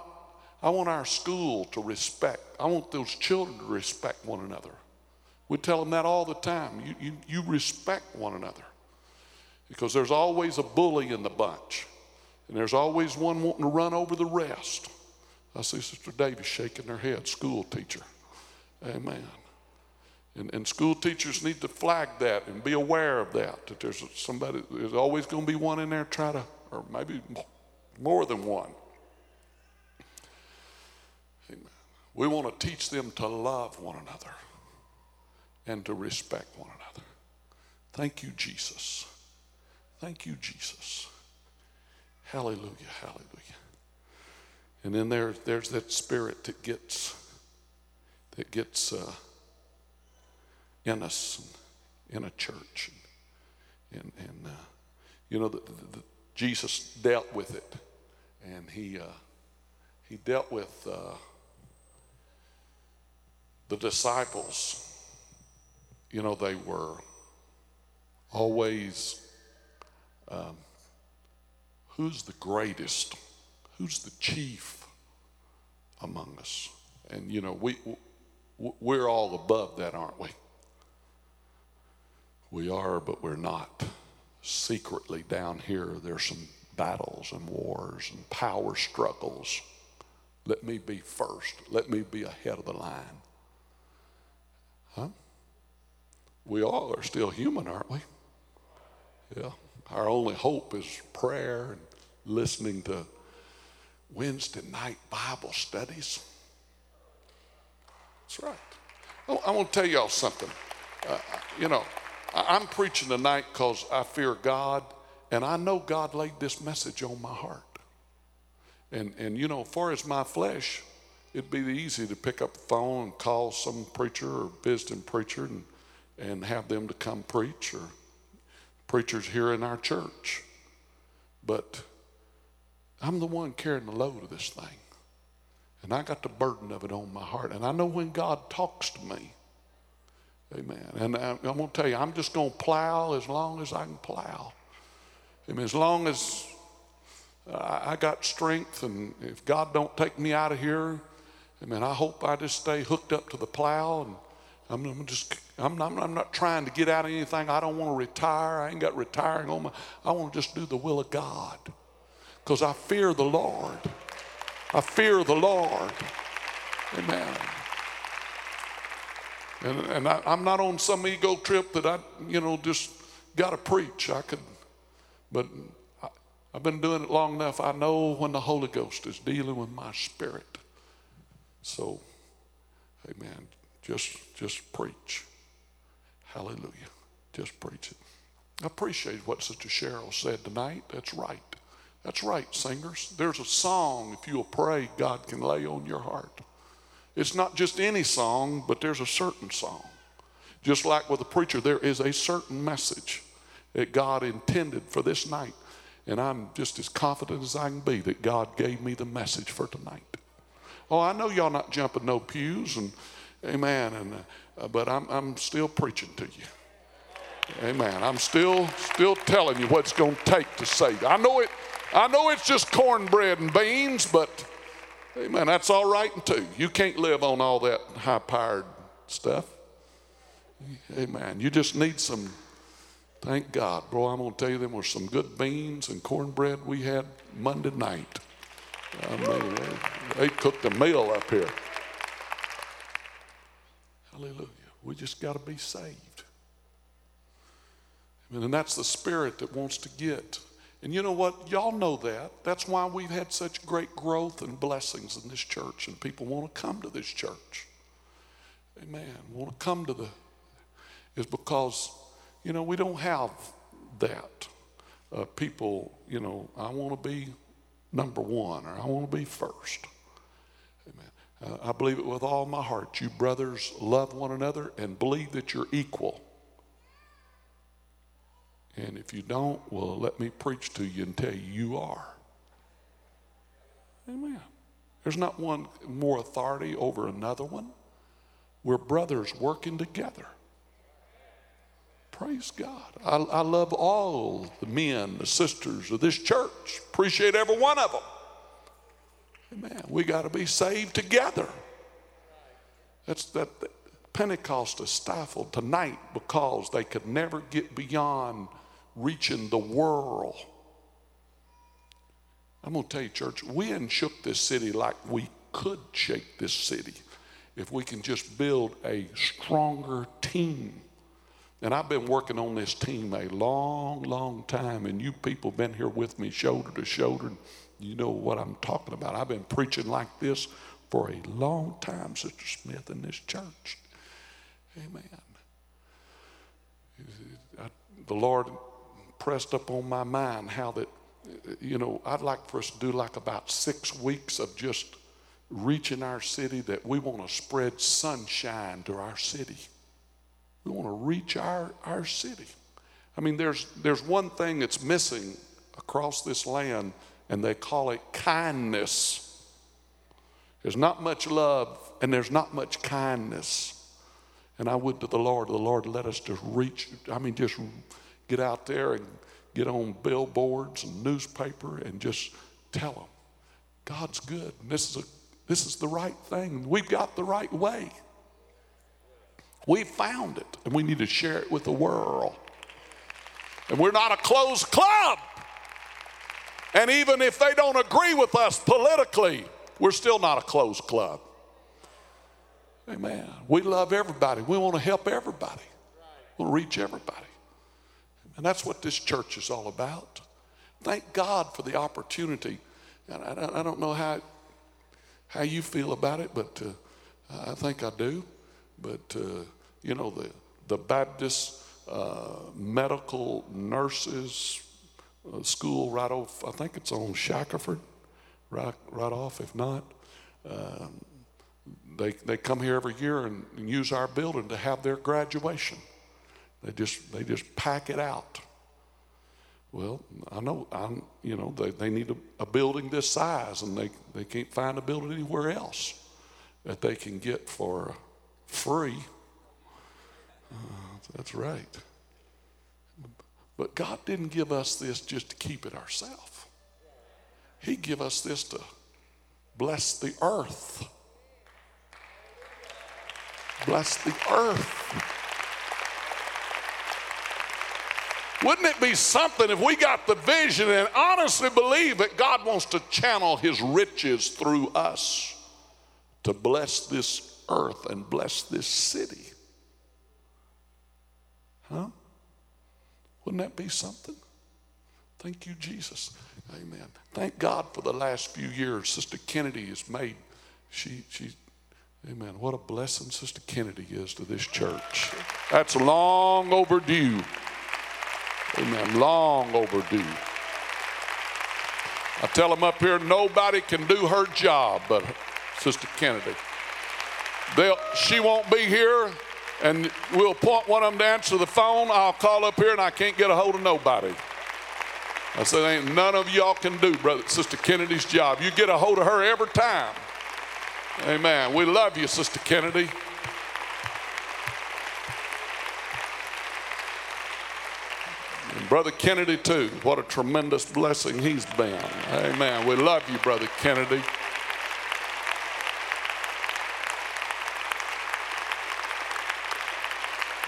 I want our school to respect. I want those children to respect one another. We tell them that all the time. You, you, you respect one another. Because there's always a bully in the bunch. And there's always one wanting to run over the rest. I see Sister Davis shaking her head, school teacher. Amen. And, and school teachers need to flag that and be aware of that. That there's somebody, there's always going to be one in there try to, or maybe more than one. Amen. We want to teach them to love one another and to respect one another. Thank you, Jesus. Thank you, Jesus. Hallelujah, hallelujah. And then there, there's that spirit that gets that gets uh, in us in a church, and and uh, you know the, the, Jesus dealt with it, and he uh, he dealt with uh, the disciples. You know they were always. Um, who's the greatest? Who's the chief among us? And you know, we we're all above that, aren't we? We are, but we're not. Secretly down here, there's some battles and wars and power struggles. Let me be first. Let me be ahead of the line. Huh? We all are still human, aren't we? Yeah. Our only hope is prayer and listening to Wednesday night Bible studies. That's right. Oh, I want to tell y'all something. Uh, you know, I'm preaching tonight because I fear God, and I know God laid this message on my heart. And, and you know, as far as my flesh, it'd be easy to pick up the phone and call some preacher or visiting preacher and, and have them to come preach or preachers here in our church. But I'm the one carrying the load of this thing. And I got the burden of it on my heart. And I know when God talks to me, amen. And I, am going to tell you, I'm just going to plow as long as I can plow. I mean, as long as I got strength, and if God don't take me out of here Amen. I hope I just stay hooked up to the plow and I'm, I'm just, I'm not, I'm not trying to get out of anything. I don't want to retire. I ain't got retiring on my, I want to just do the will of God because I fear the Lord. I fear the Lord. Amen. And, and I, am not on some ego trip that I, you know, just got to preach. I could, but I, I've been doing it long enough. I know when the Holy Ghost is dealing with my spirit. So, amen. Just, just preach. Hallelujah. Just preach it. I appreciate what Sister Cheryl said tonight. That's right. That's right, singers. There's a song, if you'll pray, God can lay on your heart. It's not just any song, but there's a certain song. Just like with a preacher, there is a certain message that God intended for this night. And I'm just as confident as I can be that God gave me the message for tonight. Oh, I know y'all not jumping no pews, and amen. And uh, but I'm I'm still preaching to you. Amen. I'm still still telling you what it's going to take to save. I know it. I know it's just cornbread and beans, but amen. That's all right too. You can't live on all that high-powered stuff. Amen. You just need some. Thank God, bro. I'm going to tell you, there were some good beans and cornbread we had Monday night. I mean, they, cooked a meal up here. Hallelujah. We just got to be saved. And that's the spirit that wants to get. And you know what? Y'all know that. That's why we've had such great growth and blessings in this church, and people want to come to this church. Amen. Want to come to the, is because, you know, we don't have that. Uh, people, you know, I want to be number one or I want to be first. Amen. Uh, I believe it with all my heart. You brothers love one another and believe that you're equal. And if you don't, well, let me preach to you and tell you you are. Amen. There's not one more authority over another one. We're brothers working together. Praise God. I, I love all the men, the sisters of this church. Appreciate every one of them. Amen. We got to be saved together. That's that, that Pentecost is stifled tonight because they could never get beyond reaching the world. I'm going to tell you, church, we hadn't shook this city like we could shake this city if we can just build a stronger team and I've been working on this team a long, long time, and you people have been here with me shoulder to shoulder. You know what I'm talking about. I've been preaching like this for a long time, Sister Smith, in this church. Amen. I, the Lord pressed up on my mind how that, you know, I'd like for us to do like about six weeks of just reaching our city that we want to spread sunshine to our city. We want to reach our, our city. I mean, there's, there's one thing that's missing across this land, and they call it kindness. There's not much love, and there's not much kindness. And I would to the Lord, the Lord let us just reach, I mean, just get out there and get on billboards and newspaper and just tell them God's good. And this is, a, this is the right thing. We've got the right way. We found it, and we need to share it with the world. And we're not a closed club. And even if they don't agree with us politically, we're still not a closed club. Amen. We love everybody. We want to help everybody. We want to reach everybody. And that's what this church is all about. Thank God for the opportunity. And I, don't know how, how you feel about it, but uh, I think I do. But uh, you know, the, the Baptist uh, medical nurses uh, school right off, I think it's on Shackelford, right, right off, if not. Um, they, they come here every year and, and use our building to have their graduation. They just, they just pack it out. Well, I know, I'm, you know, they, they need a, a, building this size and they, they can't find a building anywhere else that they can get for free uh, that's right. But God didn't give us this just to keep it ourselves. He give us this to bless the earth. Bless the earth. Wouldn't it be something if we got the vision and honestly believe that God wants to channel his riches through us to bless this earth and bless this city? Huh? Wouldn't that be something? Thank you, Jesus. Amen. Thank God for the last few years Sister Kennedy has made. She, she, amen. What a blessing Sister Kennedy is to this church. That's long overdue. Amen. Long overdue. I tell them up here, nobody can do her job but Sister Kennedy. They'll, she won't be here, and we'll point one of them to answer the phone. I'll call up here, and I can't get a hold of nobody. I said, ain't none of y'all can do, brother, Sister Kennedy's job. You get a hold of her every time. Amen. We love you, Sister Kennedy. Brother Kennedy, too. What a tremendous blessing he's been. Amen. We love you, Brother Kennedy.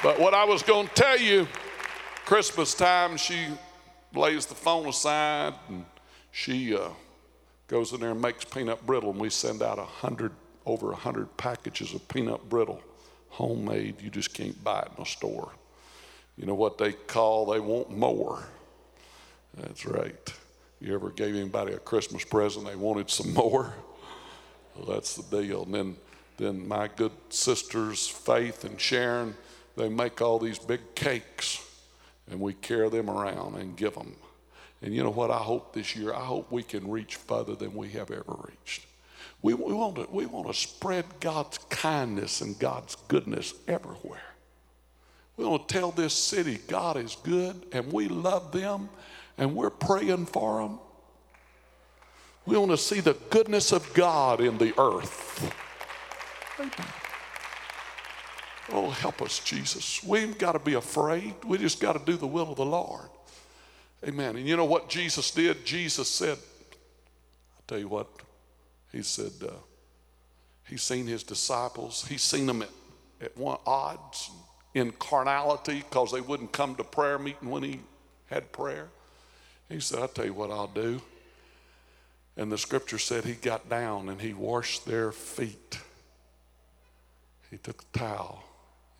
But what I was going to tell you, Christmas time, she lays the phone aside and she uh, goes in there and makes peanut brittle, and we send out a hundred, over a hundred packages of peanut brittle, homemade. You just can't buy it in a store. You know what they call? They want more. That's right. You ever gave anybody a Christmas present? They wanted some more. Well, that's the deal. And then, then my good sisters, Faith and Sharon, they make all these big cakes and we carry them around and give them. And you know what? I hope this year, I hope we can reach further than we have ever reached. We, we, want to, we want to spread God's kindness and God's goodness everywhere. We want to tell this city God is good and we love them and we're praying for them. We want to see the goodness of God in the earth. Oh, help us, Jesus. We ain't got to be afraid. We just got to do the will of the Lord. Amen. And you know what Jesus did? Jesus said, I tell you what, he said, uh, he's seen his disciples, he's seen them at, at one odds in carnality because they wouldn't come to prayer meeting when he had prayer. He said, I'll tell you what I'll do. And the scripture said he got down and he washed their feet. He took a towel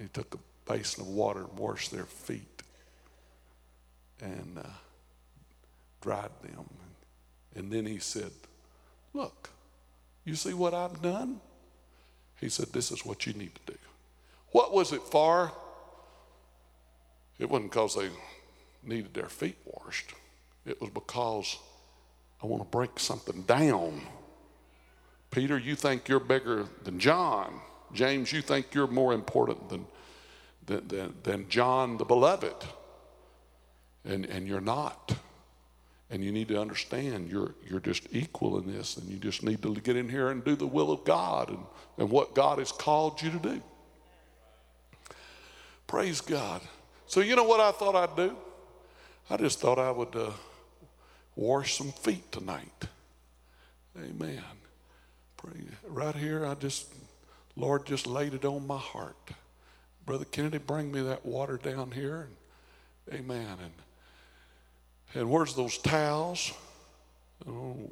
he took a basin of water and washed their feet and uh, dried them. And then he said, Look, you see what I've done? He said, This is what you need to do. What was it for? It wasn't because they needed their feet washed, it was because I want to break something down. Peter, you think you're bigger than John. James, you think you're more important than, than, than, than John the beloved. And, and you're not. And you need to understand you're, you're just equal in this, and you just need to get in here and do the will of God and, and what God has called you to do. Praise God. So, you know what I thought I'd do? I just thought I would uh, wash some feet tonight. Amen. Right here, I just Lord just laid it on my heart. Brother Kennedy, bring me that water down here. And, amen. And, and where's those towels? Oh,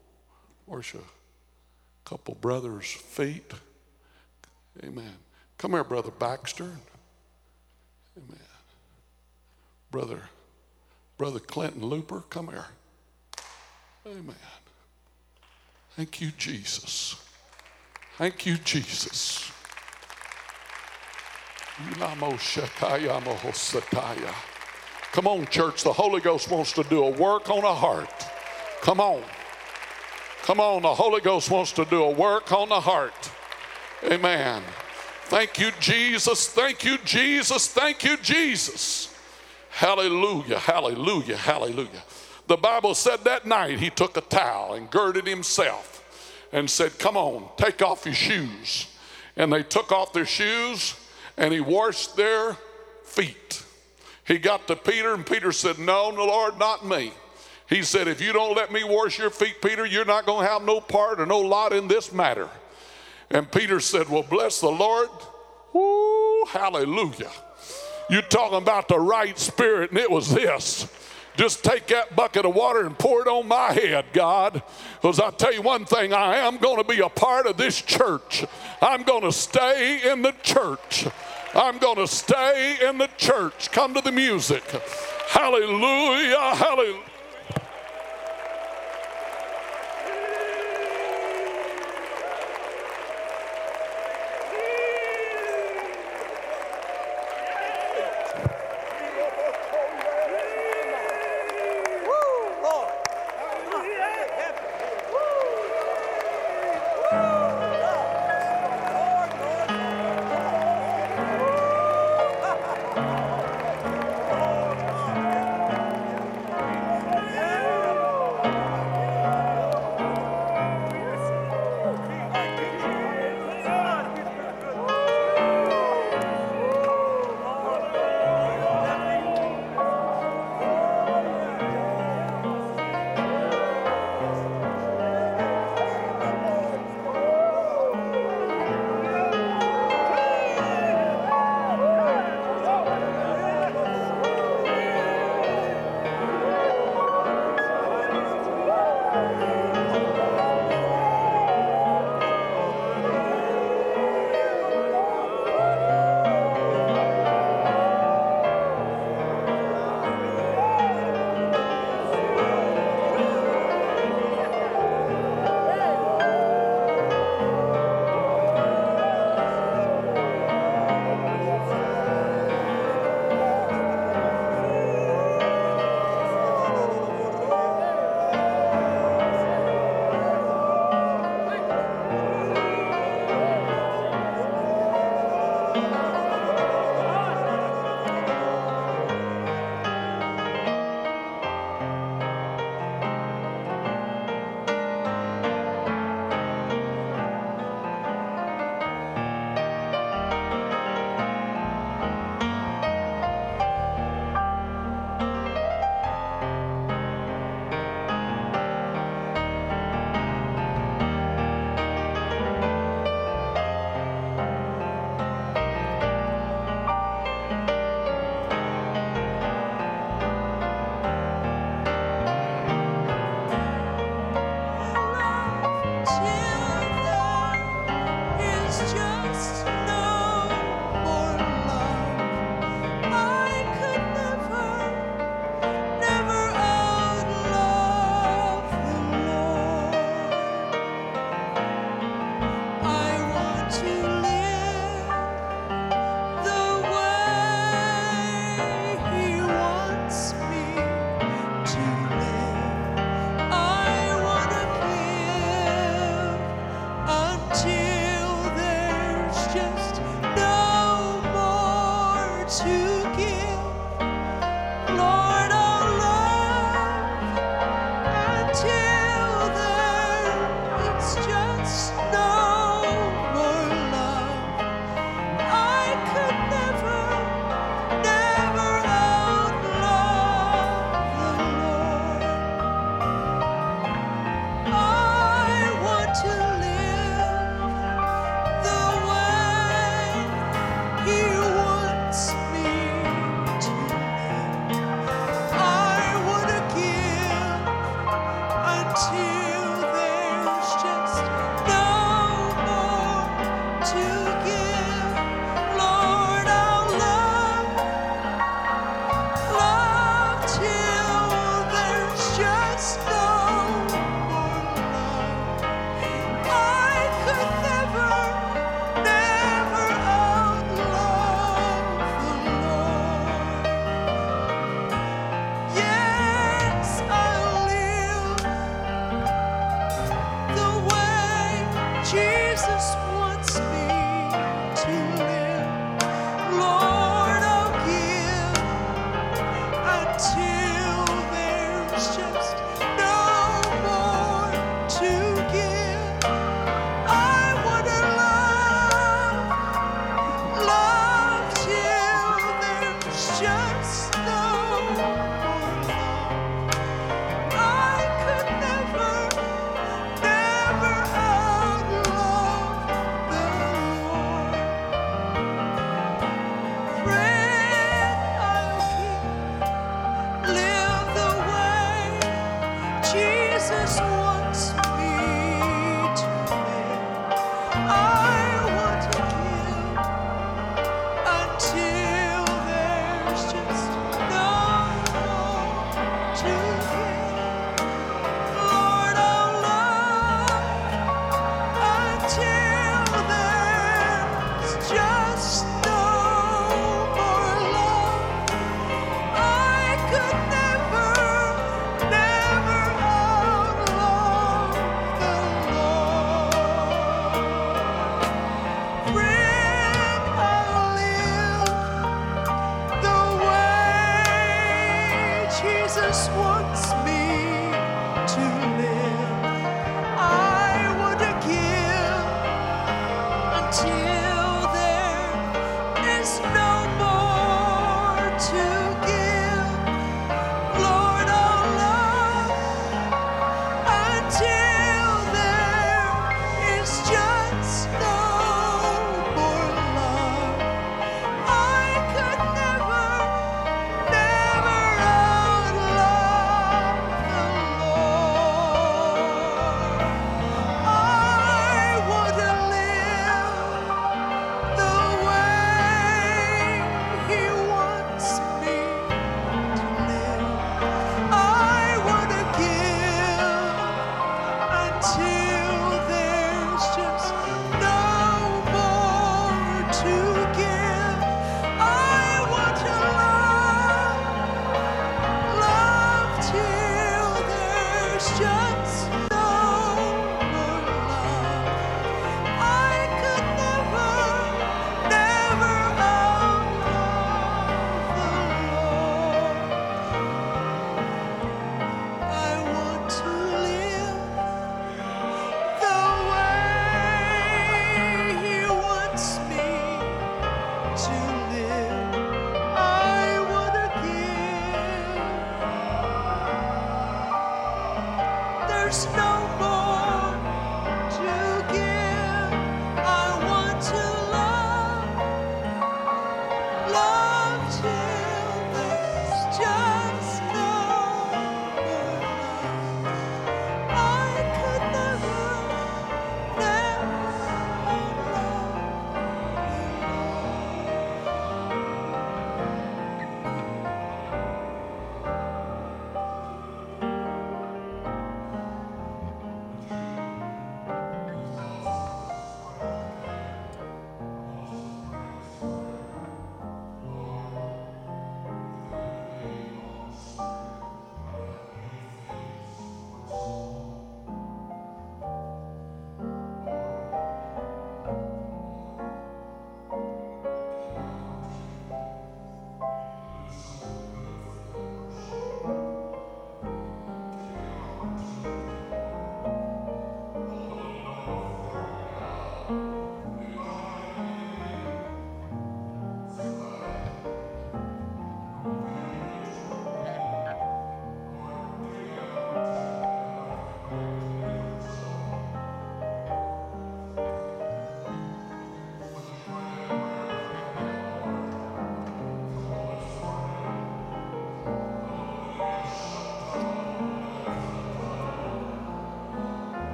where's a couple brothers' feet? Amen. Come here, Brother Baxter. Amen. Brother, Brother Clinton Looper, come here. Amen. Thank you, Jesus. Thank you, Jesus. Come on, church. The Holy Ghost wants to do a work on a heart. Come on. Come on. The Holy Ghost wants to do a work on the heart. Amen. Thank you, Jesus. Thank you, Jesus. Thank you, Jesus. Hallelujah. Hallelujah. Hallelujah. The Bible said that night he took a towel and girded himself and said, Come on, take off your shoes. And they took off their shoes and he washed their feet. He got to Peter, and Peter said, No, no, Lord, not me. He said, If you don't let me wash your feet, Peter, you're not going to have no part or no lot in this matter. And Peter said, Well, bless the Lord. Ooh, hallelujah. You're talking about the right spirit, and it was this. Just take that bucket of water and pour it on my head, God. Because I tell you one thing, I am going to be a part of this church. I'm going to stay in the church. I'm going to stay in the church. Come to the music. Hallelujah, hallelujah.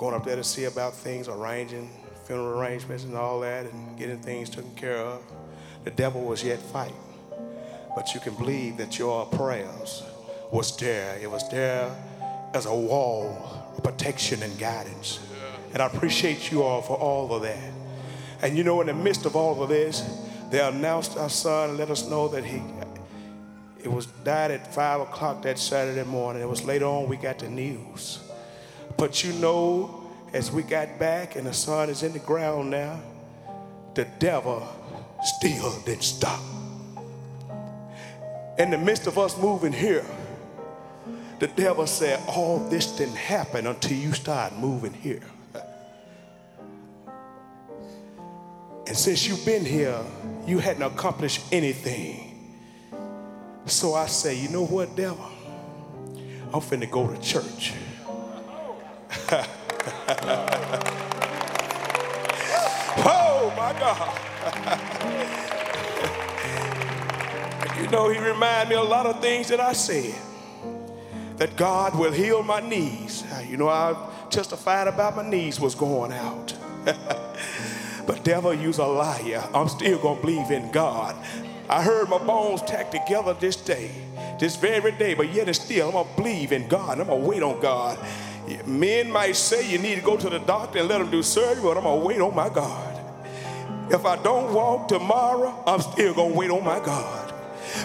Going up there to see about things, arranging funeral arrangements and all that, and getting things taken care of. The devil was yet fighting. But you can believe that your prayers was there. It was there as a wall of protection and guidance. And I appreciate you all for all of that. And you know, in the midst of all of this, they announced our son and let us know that he it was died at five o'clock that Saturday morning. It was later on we got the news. But you know, as we got back and the son is in the ground now, the devil still didn't stop. In the midst of us moving here, the devil said, All this didn't happen until you start moving here. And since you've been here, you hadn't accomplished anything. So I say, you know what, devil? I'm finna go to church. oh my God. you know, he reminded me a lot of things that I said. That God will heal my knees. You know, I testified about my knees was going out. but devil, you's a liar. I'm still gonna believe in God. I heard my bones tacked together this day, this very day, but yet and still, I'm gonna believe in God. I'm gonna wait on God. Men might say you need to go to the doctor and let them do surgery, but I'm gonna wait on my God. If I don't walk tomorrow, I'm still gonna wait on my God.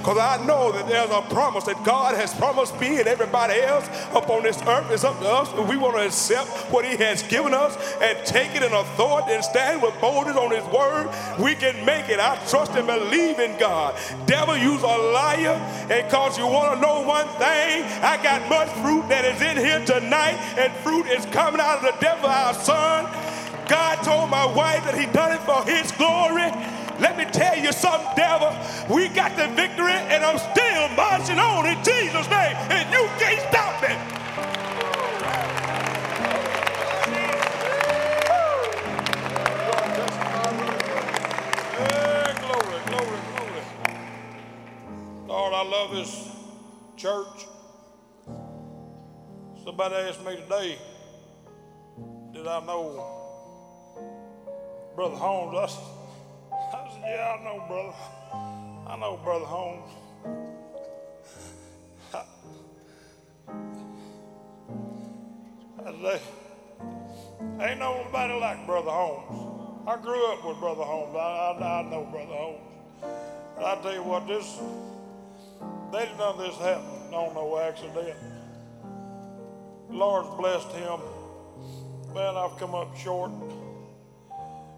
Because I know that there's a promise that God has promised me and everybody else up on this earth. It's up to us. If we want to accept what He has given us and take it in authority and stand with boldness on His word. We can make it. I trust and believe in God. Devil, you's a liar. And because you want to know one thing, I got much fruit that is in here tonight, and fruit is coming out of the devil, our son. God told my wife that He done it for His glory. Let me tell you something, devil. We got the victory, and I'm still marching on in Jesus' name, and you can't stop me. Glory, glory, glory. Lord, I love this church. Somebody asked me today, did I know Brother Holmes? I yeah, I know, brother. I know Brother Holmes. I said, ain't nobody like Brother Holmes. I grew up with Brother Holmes. I, I, I know Brother Holmes. And I tell you what, this, they none of this happened on no accident. Lord's blessed him. Man, I've come up short.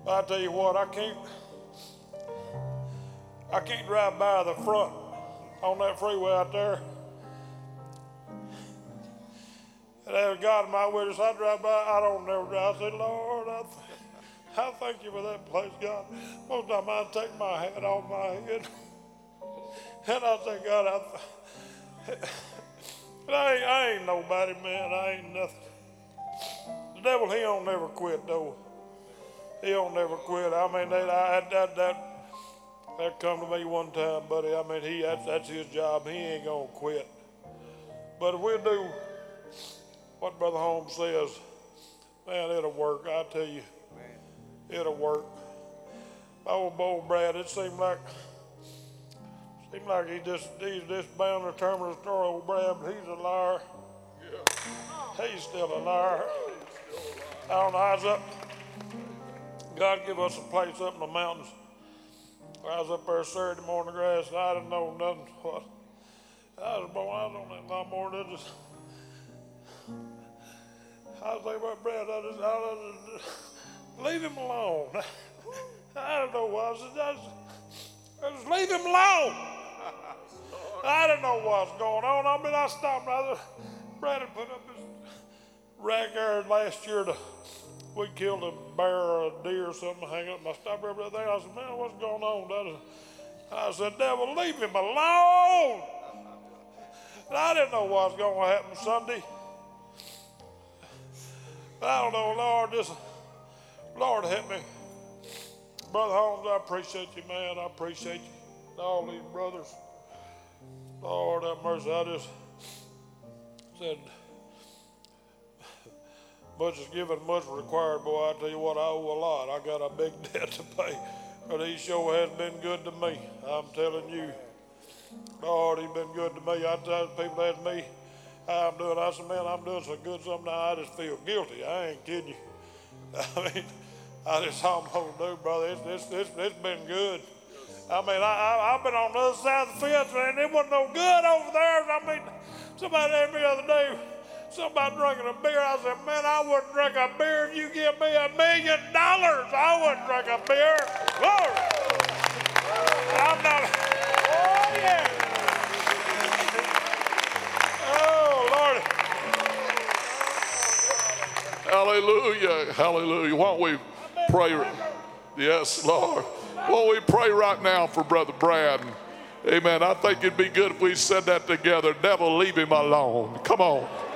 I tell you what, I can't, I can't drive by the front on that freeway out there. And as God my witness, I drive by, I don't never drive. I say, Lord, I, th- I thank you for that place, God. Most of the time I take my hat off my head. And I say, God, I, th- I, ain't, I ain't nobody, man. I ain't nothing. The devil, he don't never quit, though. He don't never quit. I mean, that, I, that, that, that come to me one time, buddy. I mean, he that's, that's his job. He ain't gonna quit. But if we do what Brother Holmes says, man, it'll work. I tell you, it'll work. My old boy Brad, it seemed like seemed like he just he's just bound to terminal story, old Brad, but he's a liar. He's still a liar. I don't know. I up. God give us a place up in the mountains. I was up there Saturday morning grass, I didn't know nothing. What I was born, I was on that lawnmower. And I just, I was thinking about Brad. I just, I just, leave him alone. I don't know why. I just, I just, I just leave him alone. I didn't know what's going on. I mean, I stopped. Brad had put up his rag there last year to we killed a bear or a deer or something, hang up my stopper, everything. I said, man, what's going on? I said, devil, leave him alone. And I didn't know what was going to happen Sunday. I don't know, Lord, just, Lord help me. Brother Holmes, I appreciate you, man. I appreciate you. All these brothers. Lord have mercy. I just said, Much is given, much required. Boy, I tell you what, I owe a lot. I got a big debt to pay. But he sure has been good to me. I'm telling you. Lord, he's been good to me. I tell people ask me how I'm doing. I said, man, I'm doing so good sometimes I just feel guilty. I ain't kidding you. I mean, I just almost do, brother. It's, it's, it's, it's been good. I mean, I, I, I've been on the other side of the fence and it wasn't no good over there. I mean, somebody asked me the other day, somebody drinking a beer. I said, man, I wouldn't drink a beer if you give me a million dollars. I wouldn't drink a beer. Lord, I'm not. Oh, yeah. Oh, Lord. Hallelujah. Hallelujah. Why don't we pray? Yes, Lord. Don't we pray right now for Brother Brad? Amen. I think it'd be good if we said that together. Devil, leave him alone. Come on.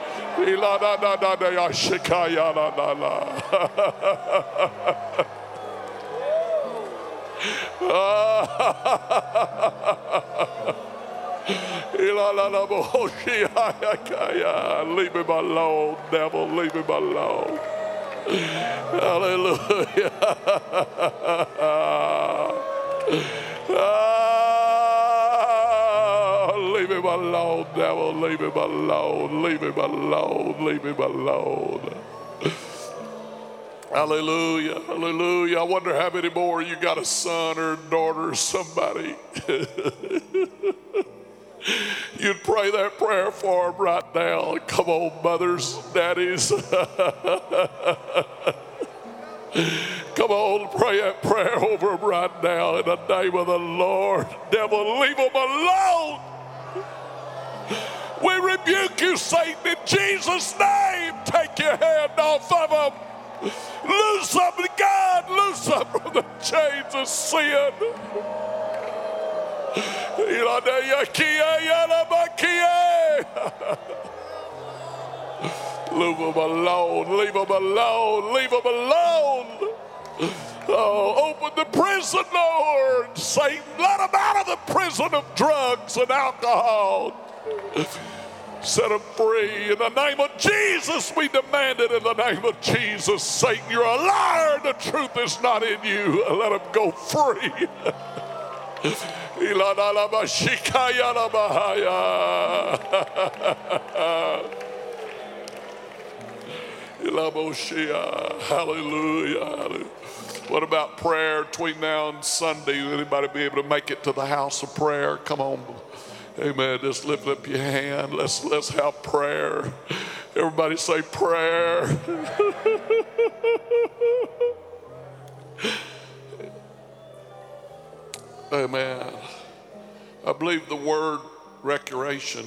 Leave him alone, devil. Leave him alone. Hallelujah. Ah, leave him alone, devil. Leave him alone. Leave him alone. Leave him alone. Hallelujah. Hallelujah. I wonder how many more you got a son or a daughter or somebody. You'd pray that prayer for him right now. Come on, mothers, daddies. Come on, pray that prayer over him right now in the name of the Lord. Devil, leave him alone. We rebuke you, Satan, in Jesus' name. Take your hand off of him. Loose him, God, loose him from the chains of sin. Leave him alone, leave him alone, leave him alone. Oh, open the prison, Lord. Satan, let him out of the prison of drugs and alcohol. Set him free. In the name of Jesus, we demand it in the name of Jesus. Satan, you're a liar. The truth is not in you. Let him go free. Hallelujah. What about prayer between now and Sunday? Anybody be able to make it to the house of prayer? Come on. Amen. Just lift up your hand. Let's let's have prayer. Everybody say prayer. Amen. I believe the word recreation,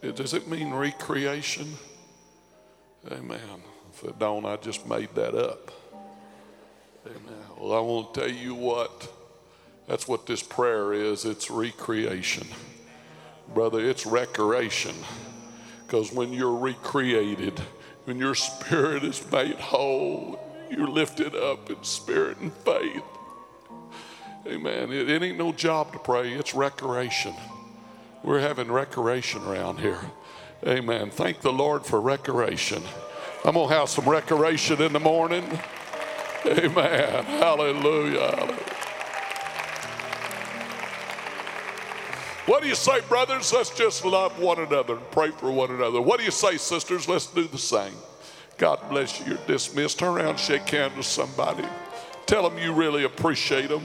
does it mean recreation? Amen. If it don't, I just made that up. Amen. Well, I want to tell you what, that's what this prayer is it's recreation. Brother, it's recreation. Because when you're recreated, when your spirit is made whole, you're lifted up in spirit and faith. Amen. It, it ain't no job to pray, it's recreation. We're having recreation around here. Amen. Thank the Lord for recreation. I'm going to have some recreation in the morning. Amen. Hallelujah. What do you say, brothers? Let's just love one another and pray for one another. What do you say, sisters? Let's do the same. God bless you. You're dismissed. Turn around, shake hands with somebody. Tell them you really appreciate them.